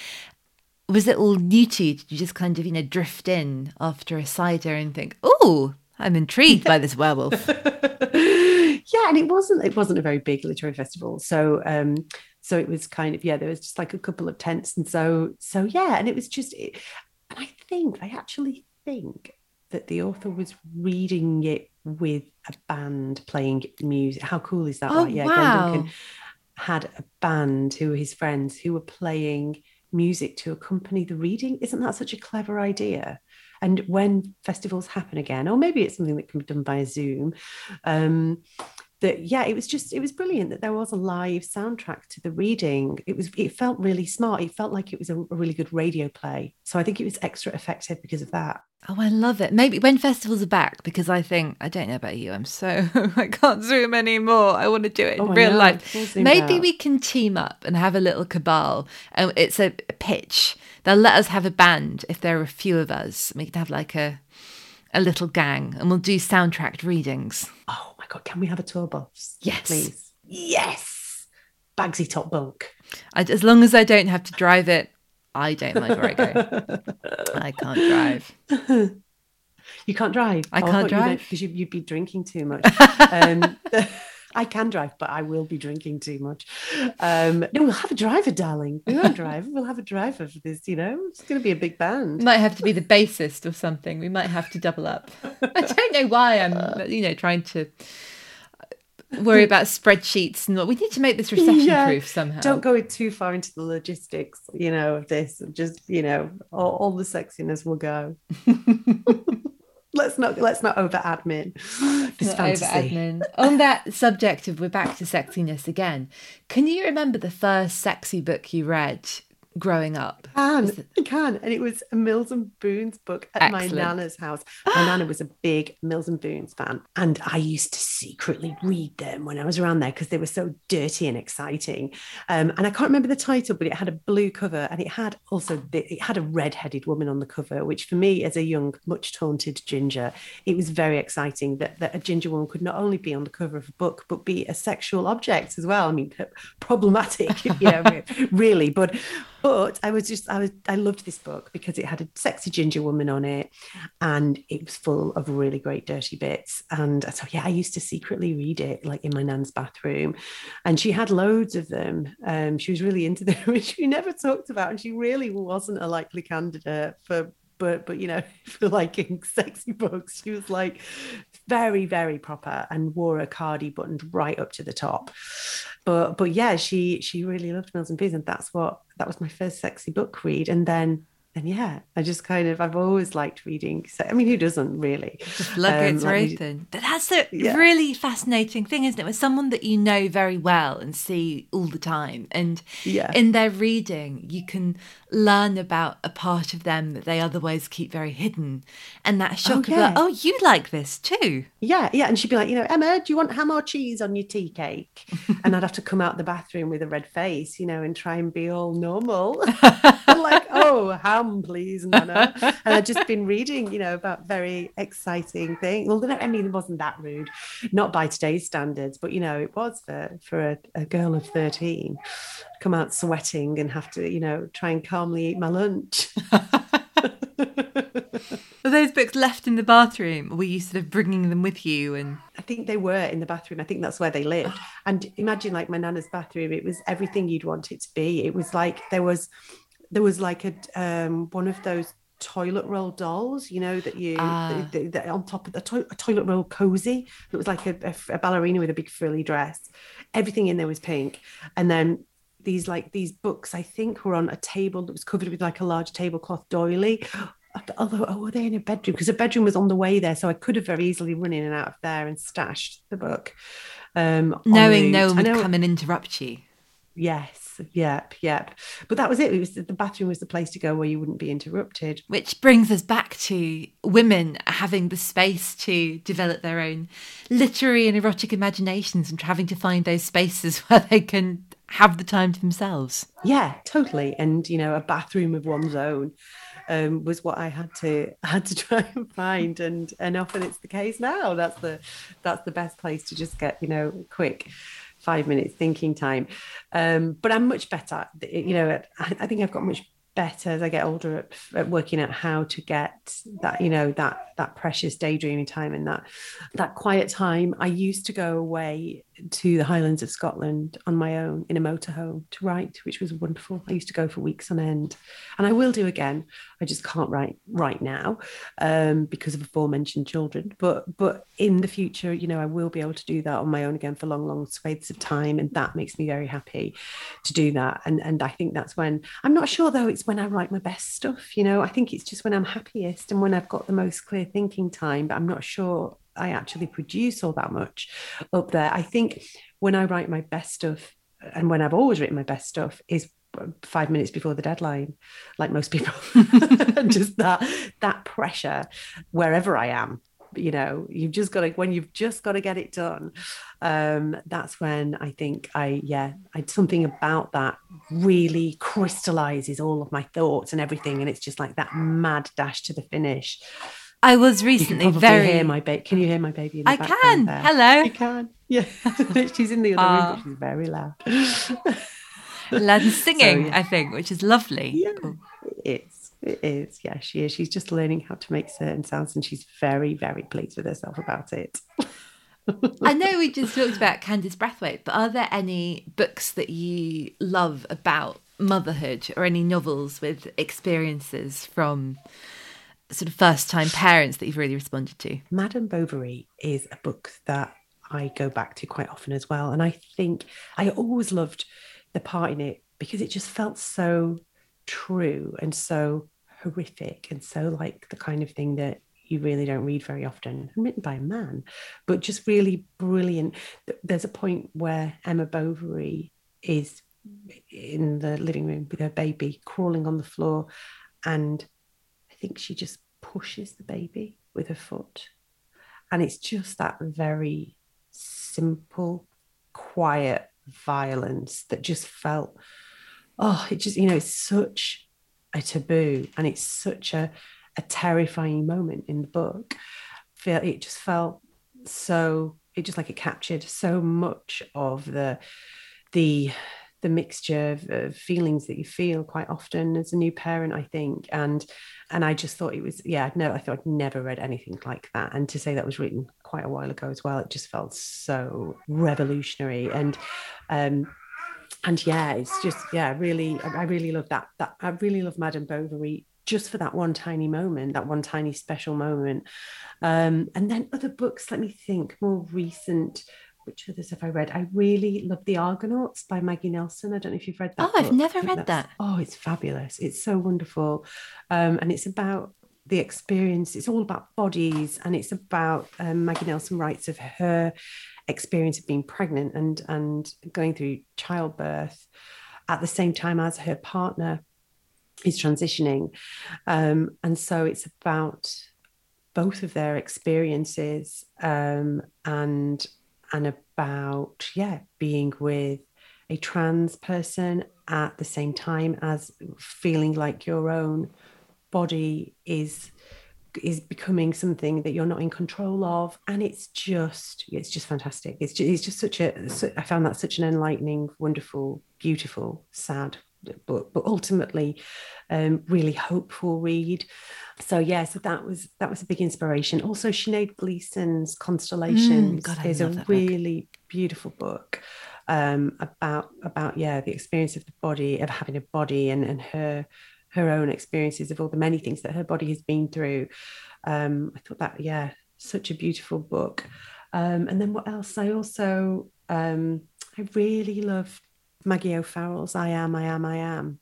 was it all new to you? Did you just kind of you know drift in after a cider and think oh i'm intrigued by this werewolf yeah, and it wasn't it wasn't a very big literary festival, so um, so it was kind of yeah, there was just like a couple of tents, and so so yeah, and it was just, it, and I think I actually think that the author was reading it with a band playing music. How cool is that? Oh, right? Yeah, wow. Glen Duncan had a band who were his friends who were playing music to accompany the reading. Isn't that such a clever idea? And when festivals happen again, or maybe it's something that can be done by Zoom, um, that yeah, it was just it was brilliant that there was a live soundtrack to the reading. It was it felt really smart. It felt like it was a, a really good radio play. So I think it was extra effective because of that. Oh, I love it. Maybe when festivals are back, because I think I don't know about you. I'm so I can't zoom anymore. I want to do it in Oh, I real life. Maybe out. we can team up and have a little cabal. And it's a pitch. They'll let us have a band if there are a few of us. We can have like a a little gang, and we'll do soundtracked readings. Oh my god, can we have a tour bus? Yes. please. Yes, Bagsy top bunk. I, as long as I don't have to drive it, I don't mind where I go. I can't drive. You can't drive. I can't drive. because you, you'd be drinking too much. um, I can drive, but I will be drinking too much. Um, no, we'll have a driver, darling. We won't drive. We'll have a driver for this. You know, it's going to be a big band. Might have to be the bassist or something. We might have to double up. I don't know why I'm, you know, trying to worry about spreadsheets and what we need to make this recession Yeah, proof somehow. Don't go too far into the logistics, you know, of this. Just you know, all, all the sexiness will go. let's not let's not over admin this Not Over admin. On that subject of we're back to sexiness again. Can you remember the first sexy book you read growing up? can, I can. And it was a Mills and Boons book at my nana's house. My nana was a big Mills and Boons fan. And I used to secretly read them when I was around there because they were so dirty and exciting. Um, and I can't remember the title, but it had a blue cover and it had also the, it had a red-headed woman on the cover, which for me as a young, much taunted ginger, it was very exciting that, that a ginger woman could not only be on the cover of a book, but be a sexual object as well. I mean, problematic, you know, really. But but I was just I was I loved this book because it had a sexy ginger woman on it and it was full of really great dirty bits. And so yeah, I used to secretly read it like in my nan's bathroom. And she had loads of them. Um, she was really into them, which we never talked about. And she really wasn't a likely candidate for but but you know for liking sexy books she was like very very proper and wore a cardi buttoned right up to the top. But but yeah she she really loved mills and Boons, and that's what that was my first sexy book read. And then and yeah i just kind of i've always liked reading so i mean who doesn't really The floodgates Um, are like open. But that's the Yeah. really fascinating thing, isn't it? With someone that you know very well and see all the time. And Yeah. in their reading, you can learn about a part of them that they otherwise keep very hidden. And that shock of yeah. like, oh, you like this too. Yeah, yeah. And she'd be like, you know, Emma, do you want ham or cheese on your tea cake? And I'd have to come out the bathroom with a red face, you know, and try and be all normal. Like, oh, please, Nana. And I'd just been reading, you know, about very exciting things. Well, I mean, it wasn't that rude, not by today's standards, but, you know, it was for, for a, a girl of 13. Come out sweating and have to, you know, try and calmly eat my lunch. Are those books left in the bathroom? Or were you sort of bringing them with you? And I think they were in the bathroom. I think that's where they lived. And imagine like my nana's bathroom, it was everything you'd want it to be. It was like there was there was like a um one of those toilet roll dolls, you know, that you that, that on top of the to- a toilet roll cozy. It was like a, a, a ballerina with a big frilly dress. Everything in there was pink. And then these like these books, I think, were on a table that was covered with like a large tablecloth doily. Although, oh, were they in a bedroom? Because a bedroom was on the way there, so I could have very easily run in and out of there and stashed the book. Um, knowing no one would know- come and interrupt you. Yes, yep, yep. But that was it. It was the bathroom was the place to go where you wouldn't be interrupted. Which brings us back to women having the space to develop their own literary and erotic imaginations and having to find those spaces where they can have the time to themselves. Yeah, totally. And you know, a bathroom of one's own um, was what I had to had to try and find, and and often it's the case now. That's the that's the best place to just get you know quick five minutes thinking time. Um, but I'm much better. You know, I, think I've got much better as I get older at, at working out how to get that you know that that precious daydreaming time and that that quiet time. I used to go away to the Highlands of Scotland on my own in a motorhome to write, which was wonderful. I used to go for weeks on end, and I will do again. I just can't write right now um, because of aforementioned children. But but in the future, you know, I will be able to do that on my own again for long, long swathes of time, and that makes me very happy to do that. And and I think that's when I'm not sure though. It's when I write my best stuff. You know, I think it's just when I'm happiest and when I've got the most clear thinking time. But I'm not sure I actually produce all that much up there. I think when I write my best stuff, and when I've always written my best stuff, is five minutes before the deadline, like most people. just that that pressure wherever I am. You know, you've just got to when you've just got to get it done. Um, that's when I think I yeah, I something about that really crystallizes all of my thoughts and everything, and it's just like that mad dash to the finish. I was recently very. Hear my ba- can you hear my baby? In the I can. there? Hello. You can. Yeah, she's in the other uh, room, but she's very loud. loud singing, so, yeah. I think, which is lovely. Yeah, cool. it is. It is. Yeah, she is. She's just learning how to make certain sounds, and she's very, very pleased with herself about it. I know we just talked about Candice Brathwaite, but are there any books that you love about motherhood, or any novels with experiences from? Sort of first time parents that you've really responded to? Madame Bovary is a book that I go back to quite often as well. And I think I always loved the part in it because it just felt so true and so horrific and so like the kind of thing that you really don't read very often, written by a man, but just really brilliant. There's a point where Emma Bovary is in the living room with her baby crawling on the floor and think she just pushes the baby with her foot. And it's just that very simple, quiet violence that just felt, oh, it just, you know, it's such a taboo and it's such a, a terrifying moment in the book. It just felt so, it just like it captured so much of the, the, the mixture of, of, feelings that you feel quite often as a new parent i think. And and i just thought it was yeah no i thought i'd never read anything like that. And to say that was written quite a while ago as well it just felt so revolutionary. And um and yeah it's just yeah really i really love that that i really love madame bovary just for that one tiny moment that one tiny special moment. Um and then other books let me think more recent which others have I read? I really love The Argonauts by Maggie Nelson. I don't know if you've read that. Oh, I've never read that. Oh, it's fabulous. It's so wonderful. Um, and it's about the experience. It's all about bodies and it's about um, Maggie Nelson writes of her experience of being pregnant and, and going through childbirth at the same time as her partner is transitioning. Um, and so it's about both of their experiences um, and and about yeah being with a trans person at the same time as feeling like your own body is is becoming something that you're not in control of. And it's just it's just fantastic. It's just, it's just such a i found that such an enlightening wonderful beautiful sad but but ultimately um, really hopeful read. So yeah so that was that was a big inspiration. Also Sinead Gleeson's Constellations mm, God, is a really book. beautiful book um, about about yeah the experience of the body of having a body and and her her own experiences of all the many things that her body has been through. Um, I thought that yeah such a beautiful book. Um, and then what else? I also um, I really loved Maggie O'Farrell's I Am, I Am, I Am,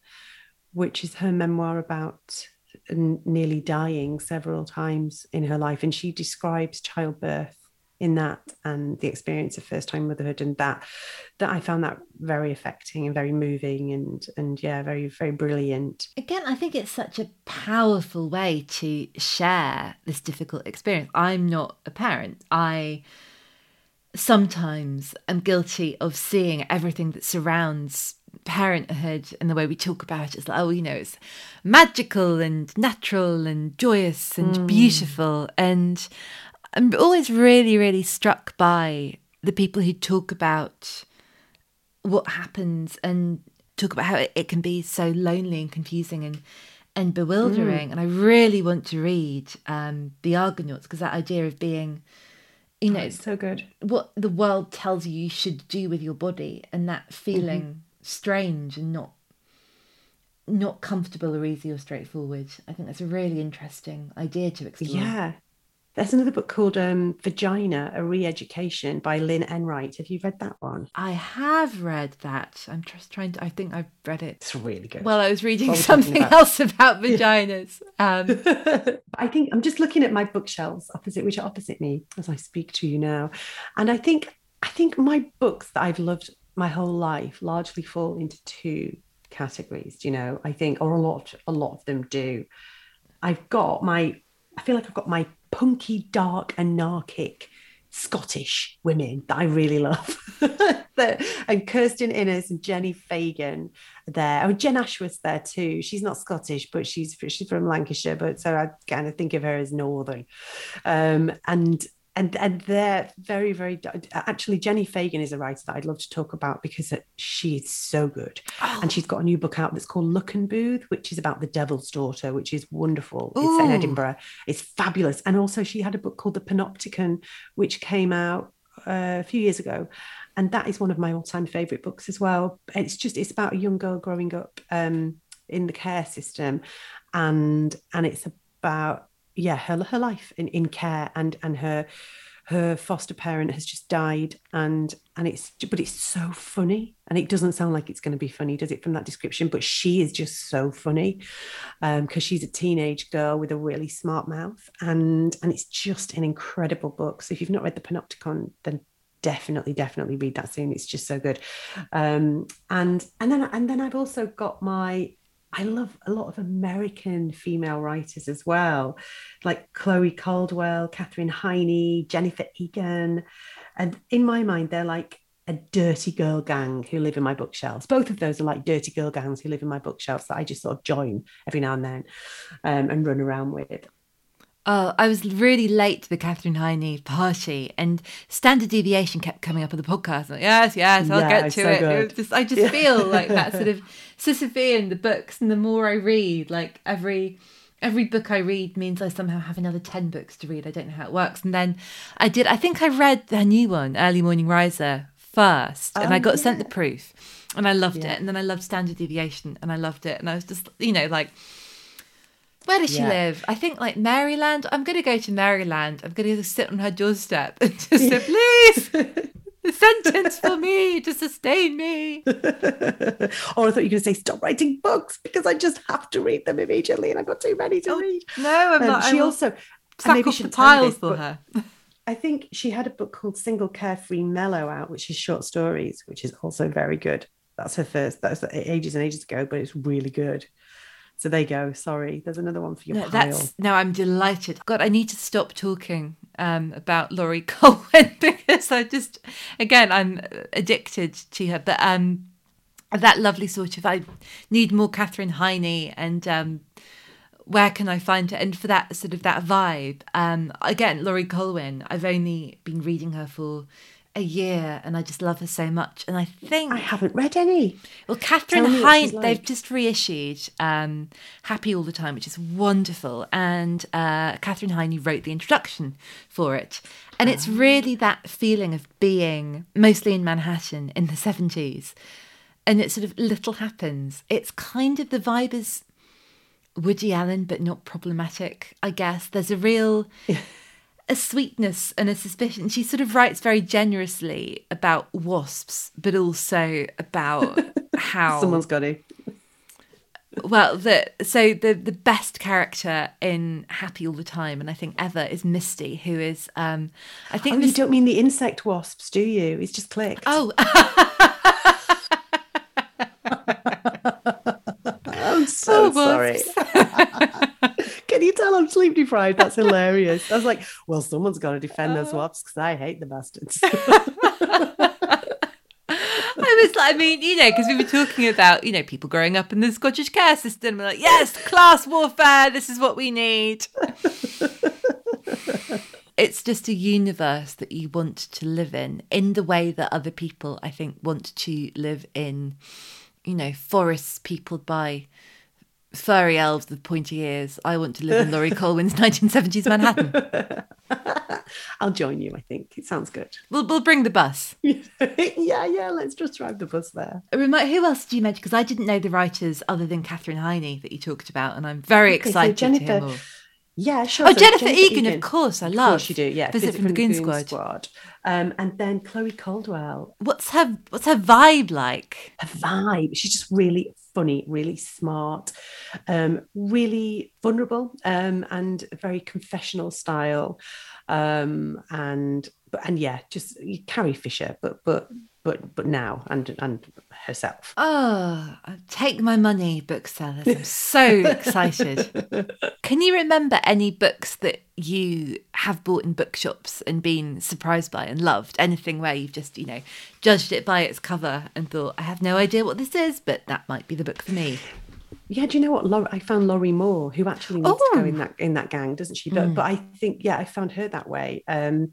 which is her memoir about nearly dying several times in her life. And she describes childbirth in that and the experience of first time motherhood and that that I found that very affecting and very moving and and yeah very very brilliant. Again I think it's such a powerful way to share this difficult experience. I'm not a parent. I sometimes I'm guilty of seeing everything that surrounds parenthood and the way we talk about it. is like, oh, you know, it's magical and natural and joyous and mm. beautiful. And I'm always really, really struck by the people who talk about what happens and talk about how it, it can be so lonely and confusing and and bewildering. Mm. And I really want to read um, The Argonauts because that idea of being you know, Oh, it's so good. what the world tells you you should do with your body and that feeling Mm-hmm. strange and not not comfortable or easy or straightforward. I think that's a really interesting idea to explore. Yeah. There's another book called um, Vagina, a Re-Education by Lynn Enright. Have you read that one? I have read that. I'm just trying to I think I've read it. It's really good. Well, I was reading What something about. else about vaginas. Um, I think I'm just looking at my bookshelves opposite, which are opposite me as I speak to you now, and I think I think my books that I've loved my whole life largely fall into two categories. You know, I think, or a lot, a lot of them do. I've got my, I feel like I've got my punky, dark, anarchic Scottish women that I really love. And Kirstin Innes and Jenni Fagan there. Oh, Jenn Ashworth's there too. She's not Scottish, but she's she's from Lancashire, but so I kind of think of her as Northern. Um, and and and they're very very actually Jenni Fagan is a writer that I'd love to talk about because she is so good, and she's got a new book out that's called Luckenbooth, which is about the Devil's Daughter, which is wonderful. It's in Edinburgh. It's fabulous, and also she had a book called The Panopticon, which came out uh, a few years ago. And that is one of my all-time favorite books as well. It's just it's about a young girl growing up um, in the care system. And and it's about yeah her, her life in, in care and and her her foster parent has just died and and it's but it's so funny and it doesn't sound like it's going to be funny does it from that description? But she is just so funny um because she's a teenage girl with a really smart mouth and and it's just an incredible book. So if you've not read the panopticon then definitely definitely read that soon it's just so good. Um and and then and then i've also got my I love a lot of American female writers as well, like Chloe Caldwell, Katherine Heiny, Jennifer Egan. And in my mind, they're like a dirty girl gang who live in my bookshelves. Both of those are like dirty girl gangs who live in my bookshelves that I just sort of join every now and then um, and run around with. Oh, I was really late to the Katherine Heiny party, and standard deviation kept coming up on the podcast. Like, yes, yes, I'll Yeah, get to so it. It just, I just Yeah. feel like that sort of Sisyphean the books, and the more I read, like every every book I read means I somehow have another ten books to read. I don't know how it works. And then I did. I think I read her new one, Early Morning Riser, first, and Oh, I got sent the proof, and I loved Yeah. it. And then I loved standard deviation, and I loved it. And I was just, you know, like. Where does she live? I think like Maryland. I'm going to go to Maryland. I'm going to sit on her doorstep and just say, please, a sentence for me to sustain me. or I thought you were going to say, stop writing books because I just have to read them immediately and I've got too many to read. No, I'm Um, not. She also, sack maybe off the shouldn't tell you piles for her. I think she had a book called Single Carefree Mellow out, which is short stories, which is also very good. That's her first, that's ages and ages ago, but it's really good. So there you go. Sorry. There's another one for your No, pile. that's no. I'm delighted. God, I need to stop talking um, about Laurie Colwin because I just, again, I'm addicted to her. But um, that lovely sort of, I need more Katherine Heiny and um, where can I find her? And for that sort of that vibe, um, again, Laurie Colwin. I've only been reading her for a year, and I just love her so much. And I think I haven't read any. well, Catherine Tell me what she's Heine, they've just reissued um, Happy All the Time, which is wonderful. And uh, Katherine Heiny wrote the introduction for it. And it's Ah. really that feeling of being mostly in Manhattan in the 70s. And it sort of little happens. It's kind of the vibe is Woody Allen, but not problematic, I guess. There's a real a sweetness and a suspicion. She sort of writes very generously about wasps, but also about how Someone's got to. well the so the the best character in Happy All the Time, and I think ever is Misty, who is um I think Oh, you don't mean the insect wasps, do you? It's just clicked. oh I'm so Oh, sorry. wasps. Can you tell I'm sleep deprived? That's hilarious. I was like, well, someone's got to defend those uh-huh. wasps because I hate the bastards. I was like, I mean, you know, because we were talking about, you know, people growing up in the Scottish care system. We're like, yes, class warfare, this is what we need. it's just a universe that you want to live in, in the way that other people, I think, want to live in, you know, forests peopled by furry elves with pointy ears. I want to live in Laurie Colwin's 1970s Manhattan. I'll join you. I think it sounds good. We'll, we'll bring the bus. yeah, yeah. Let's just drive the bus there. Remind, who else did you mention? Because I didn't know the writers other than Katherine Heiny that you talked about, and I'm very Okay, so excited to hear Jennifer- more. Yeah, sure. Oh, So Jennifer, Egan, of course, I Of love. course you do. Yeah, Visit from the Goon Squad. Um, and then Chloe Caldwell, What's her What's her vibe like? her vibe. She's just really funny, really smart, um, really vulnerable, um, and very confessional style. Um, and and yeah, just Carrie Fisher, but but but but now and and herself. Oh, take my money, booksellers! I'm so excited. Can you remember any books that you have bought in bookshops and been surprised by and loved? Anything where you've just, you know, judged it by its cover and thought, I have no idea what this is, but that might be the book for me. Yeah, do you know what? Laura, I found Lorrie Moore, who actually needs to go Oh. in that in that gang, doesn't she? But but I think yeah, I found her that way. Um,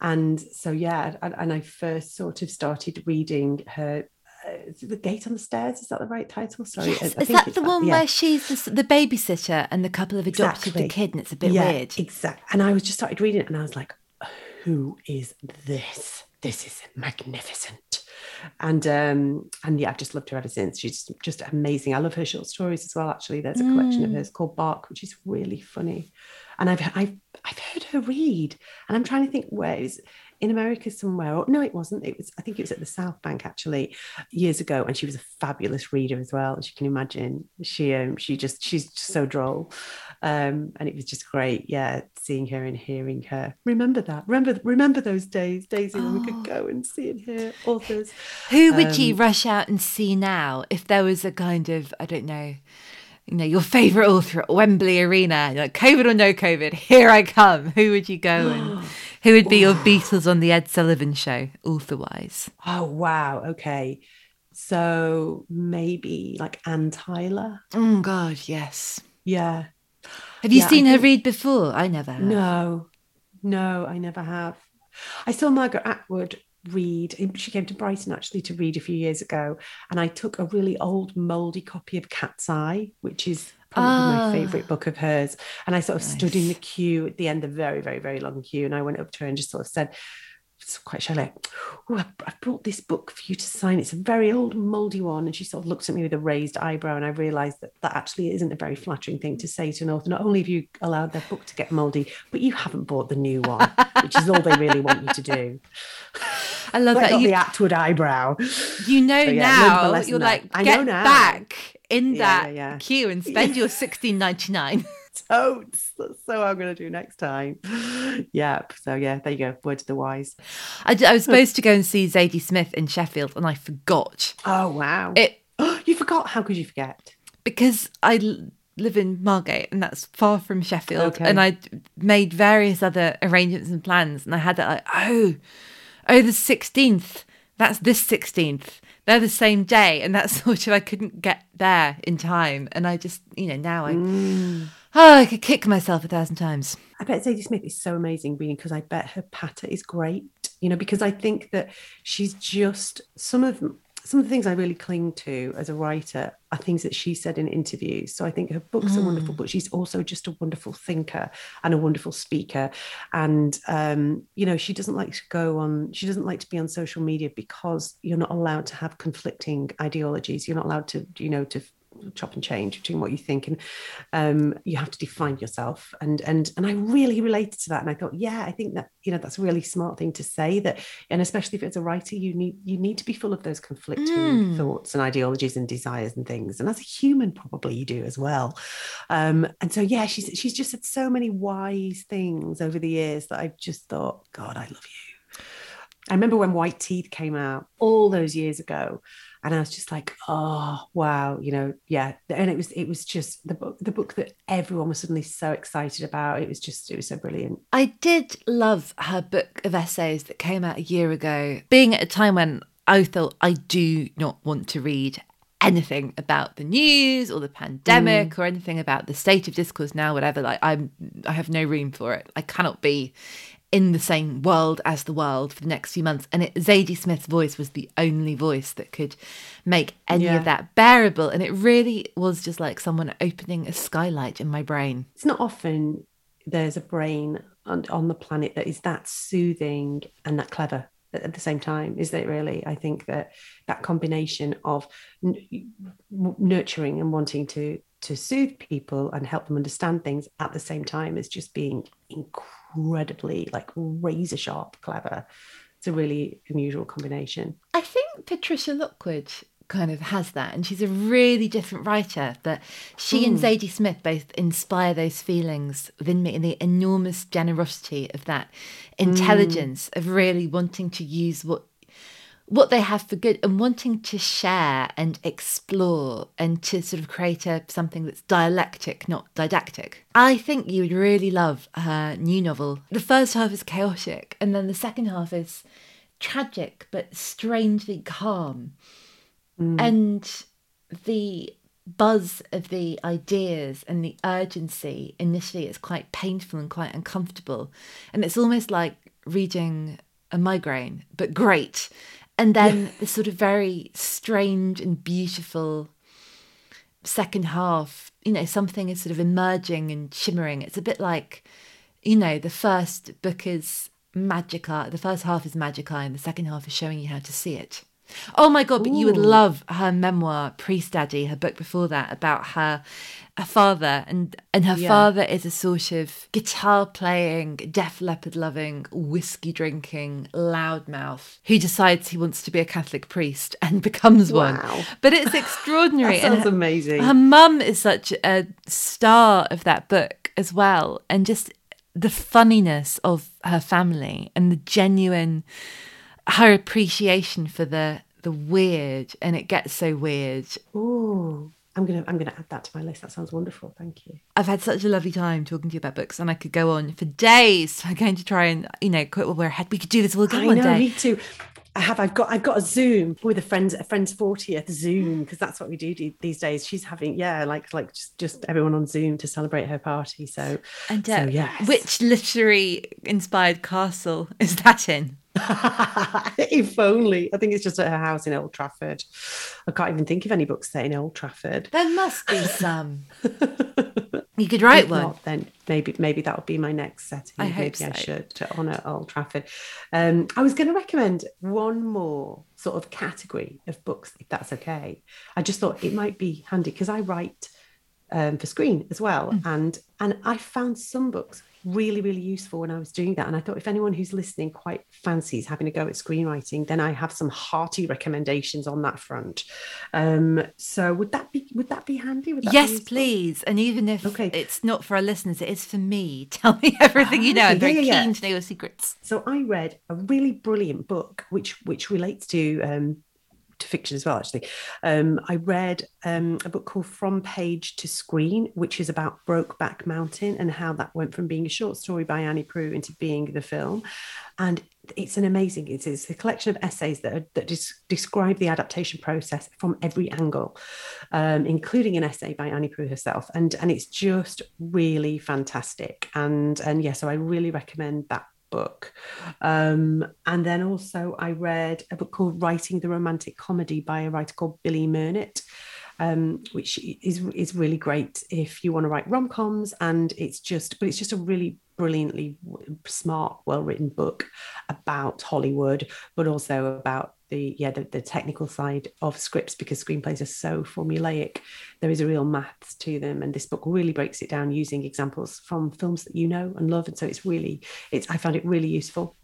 and so yeah, and, and I first sort of started reading her. Uh, the Gate on the Stairs is that the right title? Sorry, Yes, is that the one yeah. where she's the, the babysitter and the couple have adopted the kid and it's a bit yeah, weird? Exactly. And I was just started reading it and I was like, who is this? This is magnificent. And um and yeah, I've just loved her ever since. She's just amazing. I love her short stories as well. Actually, there's a collection of hers called Bark, which is really funny. And I've I've I've heard her read, and I'm trying to think where is in America somewhere. Or, no, it wasn't. It was I think it was at the South Bank actually years ago, and she was a fabulous reader as well. As you can imagine, she um she just she's just so droll, um and it was just great. Yeah, seeing her and hearing her. Remember that. Remember remember those days, Daisy, when we could go and see and hear authors. Who would you Um, rush out and see now if there was a kind of, I don't know, you know, your favourite author at Wembley Arena, like COVID or no COVID, here I come. Who would you go and who would be your Beatles on the Ed Sullivan show, author wise? Oh wow, okay. So maybe like Anne Tyler. Oh, God, yes. Yeah. Have you Yeah, I seen her think- read before? I never have. No, no, I never have. I saw Margaret Atwood read. She came to Brighton actually to read a few years ago, and I took a really old, mouldy copy of Cat's Eye, which is probably Ah. my favourite book of hers. And I sort of stood in the queue at the end of a very, very, very long queue, and I went up to her and just sort of said. "It's Quite shy, like, oh, I've brought this book for you to sign. It's a very old, mouldy one. And she sort of looked at me with a raised eyebrow, and I realised that that actually isn't a very flattering thing to say to an author. Not only have you allowed their book to get mouldy, but you haven't bought the new one, which is all they really want you to do. I love that. You, the Atwood eyebrow. you know So, yeah, now, you're like, get back in Yeah, that yeah. queue and spend your sixteen ninety nine. Totes. That's so I'm going to do next time. Yep. So yeah, there you go. Word to the wise. I, was supposed to go and see Zadie Smith in Sheffield and I forgot. Oh wow. It you forgot. How could you forget? because I live in Margate and that's far from Sheffield Okay. and I made various other arrangements and plans and I had that like oh oh the 16th that's this 16th they're the same day and that's sort of I couldn't get there in time and I just you know now I Mm. Oh I could kick myself a thousand times I bet Zadie Smith is so amazing reading because I bet her patter is great. You know, because I think that she's just some of some of the things I really cling to as a writer are things that she said in interviews. So I think her books are wonderful, but she's also just a wonderful thinker and a wonderful speaker. And um, you know, she doesn't like to go on. She doesn't like to be on social media because you're not allowed to have conflicting ideologies. You're not allowed to, you know, to chop and change between what you think and um, you have to define yourself. And and and I really related to that. And I thought yeah I think that you know that's a really smart thing to say that and especially if it's a writer you need you need to be full of those conflicting thoughts and ideologies and desires and things. And as a human probably you do as well. Um, and so yeah she's she's just said so many wise things over the years that I've just thought God I love you. I remember when White Teeth came out all those years ago, and I was just like, "Oh, wow!" You know, yeah. And it was, it was just the book, the book that everyone was suddenly so excited about. It was just, it was so brilliant. I did love her book of essays that came out a year ago, being at a time when I thought I do not want to read anything about the news or the pandemic mm. or anything about the state of discourse now whatever like i'm i have no room for it i cannot be in the same world as the world for the next few months. And it, Zadie Smith's voice was the only voice that could make any Yeah. of that bearable. And it really was just like someone opening a skylight in my brain. It's not often there's a brain on, on the planet that is that soothing and that clever at the same time, is it really? I think that that combination of n- nurturing and wanting to to soothe people and help them understand things at the same time as just being incredibly like razor sharp clever. It's a really unusual combination. I think Patricia Lockwood kind of has that, and she's a really different writer. But she and hmm. Zadie Smith both inspire those feelings within me, and the enormous generosity of that hmm. intelligence of really wanting to use what what they have for good and wanting to share and explore and to sort of create a something that's dialectic, not didactic. I think you would really love her new novel. The first half is chaotic, and then the second half is tragic but strangely calm. Mm. And the buzz of the ideas and the urgency initially is quite painful and quite uncomfortable. And it's almost like reading a migraine, but great. And then the sort of very strange and beautiful second half, you know, something is sort of emerging and shimmering. It's a bit like, you know, the first book is magic art, the first half is magic eye, and the second half is showing you how to see it. Oh my god, but you would love her memoir, Priestdaddy, her book before that, about her, her father. And and her Yeah. father is a sort of guitar playing, Def Leppard loving, whiskey drinking loudmouth who decides he wants to be a Catholic priest and becomes one. But it's extraordinary. That and sounds her- amazing. Her mum is such a star of that book as well. And just the funniness of her family and the genuine her appreciation for the the weird and it gets so weird. Oh, I'm gonna I'm gonna add that to my list. That sounds wonderful. Thank you. I've had such a lovely time talking to you about books and I could go on for days. I'm going to try and, you know, quit while we're ahead. We could do this all again I one know, day. me too. I have. I've got. I've got a Zoom with a friend's a friend's fortieth Zoom because that's what we do de- these days. She's having yeah, like like just, just everyone on Zoom to celebrate her party. So And so uh, yes. which literary inspired castle is that in? if only. I think it's just at her house in Old Trafford. I can't even think of any books set in Old Trafford. There must be some. You could write If one. not, then maybe maybe that would be my next setting. I hope maybe I so. should to honour Old Trafford. Um, I was going to recommend one more sort of category of books, if that's okay. I just thought it might be handy because I write um, for screen as well, Mm. and and I found some books really really useful when I was doing that. And I thought if anyone who's listening quite fancies having a go at screenwriting, then I have some hearty recommendations on that front. Um, so would that be would that be handy? Would that Yes, useful? please. And even if Okay. it's not for our listeners, it is for me. Tell me everything you know. I'm very yeah, yeah, yeah. keen to know your secrets. So I read a really brilliant book, which which relates to um, to fiction as well. Actually, um, I read um, a book called From Page to Screen, which is about Brokeback Mountain and how that went from being a short story by Annie Proulx into being the film. And it's an amazing. It's, it's a collection of essays that are, that des- describe the adaptation process from every angle, um, including an essay by Annie Proulx herself. And and it's just really fantastic. And and yeah, so I really recommend that book. Um, and then also I read a book called Writing the Romantic Comedy by a writer called Billy Mernit. Um, which is is really great if you want to write rom coms, and it's just, but it's just a really brilliantly smart, well written book about Hollywood, but also about the yeah the, the technical side of scripts because screenplays are so formulaic. There is a real maths to them, and this book really breaks it down using examples from films that you know and love, and so it's really it's I found it really useful.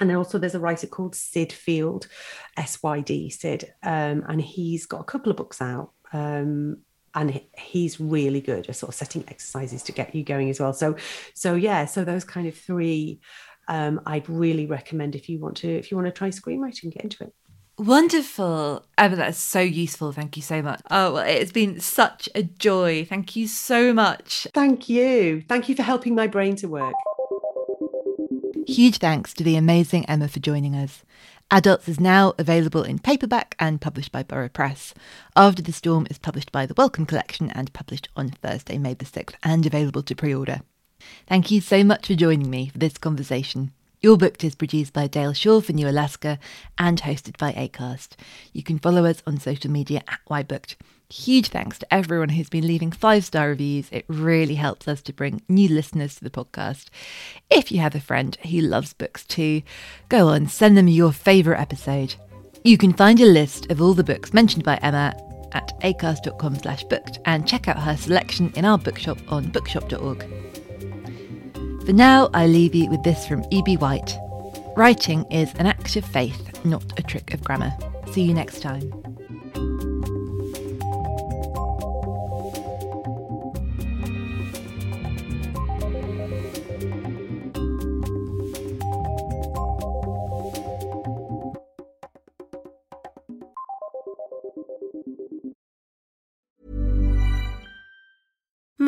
And then also there's a writer called Syd Field, S-Y-D, Syd, um, and he's got a couple of books out. Um, and he's really good at sort of setting exercises to get you going as well. So, so yeah, so those kind of three, um, I'd really recommend if you want to if you want to try screenwriting, get into it. Wonderful. Emma, that's so useful. Thank you so much. Oh, well, it's been such a joy. Thank you so much. Thank you, thank you for helping my brain to work. Huge thanks to the amazing Emma for joining us. Adults is now available in paperback and published by Borough Press. After the Storm is published by the Wellcome Collection and published on Thursday, May the 6th, and available to pre order. Thank you so much for joining me for this conversation. You're Booked is produced by Dale Shaw for New Alaska and hosted by ACAST. You can follow us on social media at YBooked. Huge thanks to everyone who's been leaving five star reviews. It really helps us to bring new listeners to the podcast. If you have a friend who loves books too, go on, send them your favourite episode. You can find a list of all the books mentioned by Emma at acast.com slash booked and check out her selection in our bookshop on bookshop.org. For now, I leave you with this from E.B. White. Writing is an act of faith, not a trick of grammar. See you next time.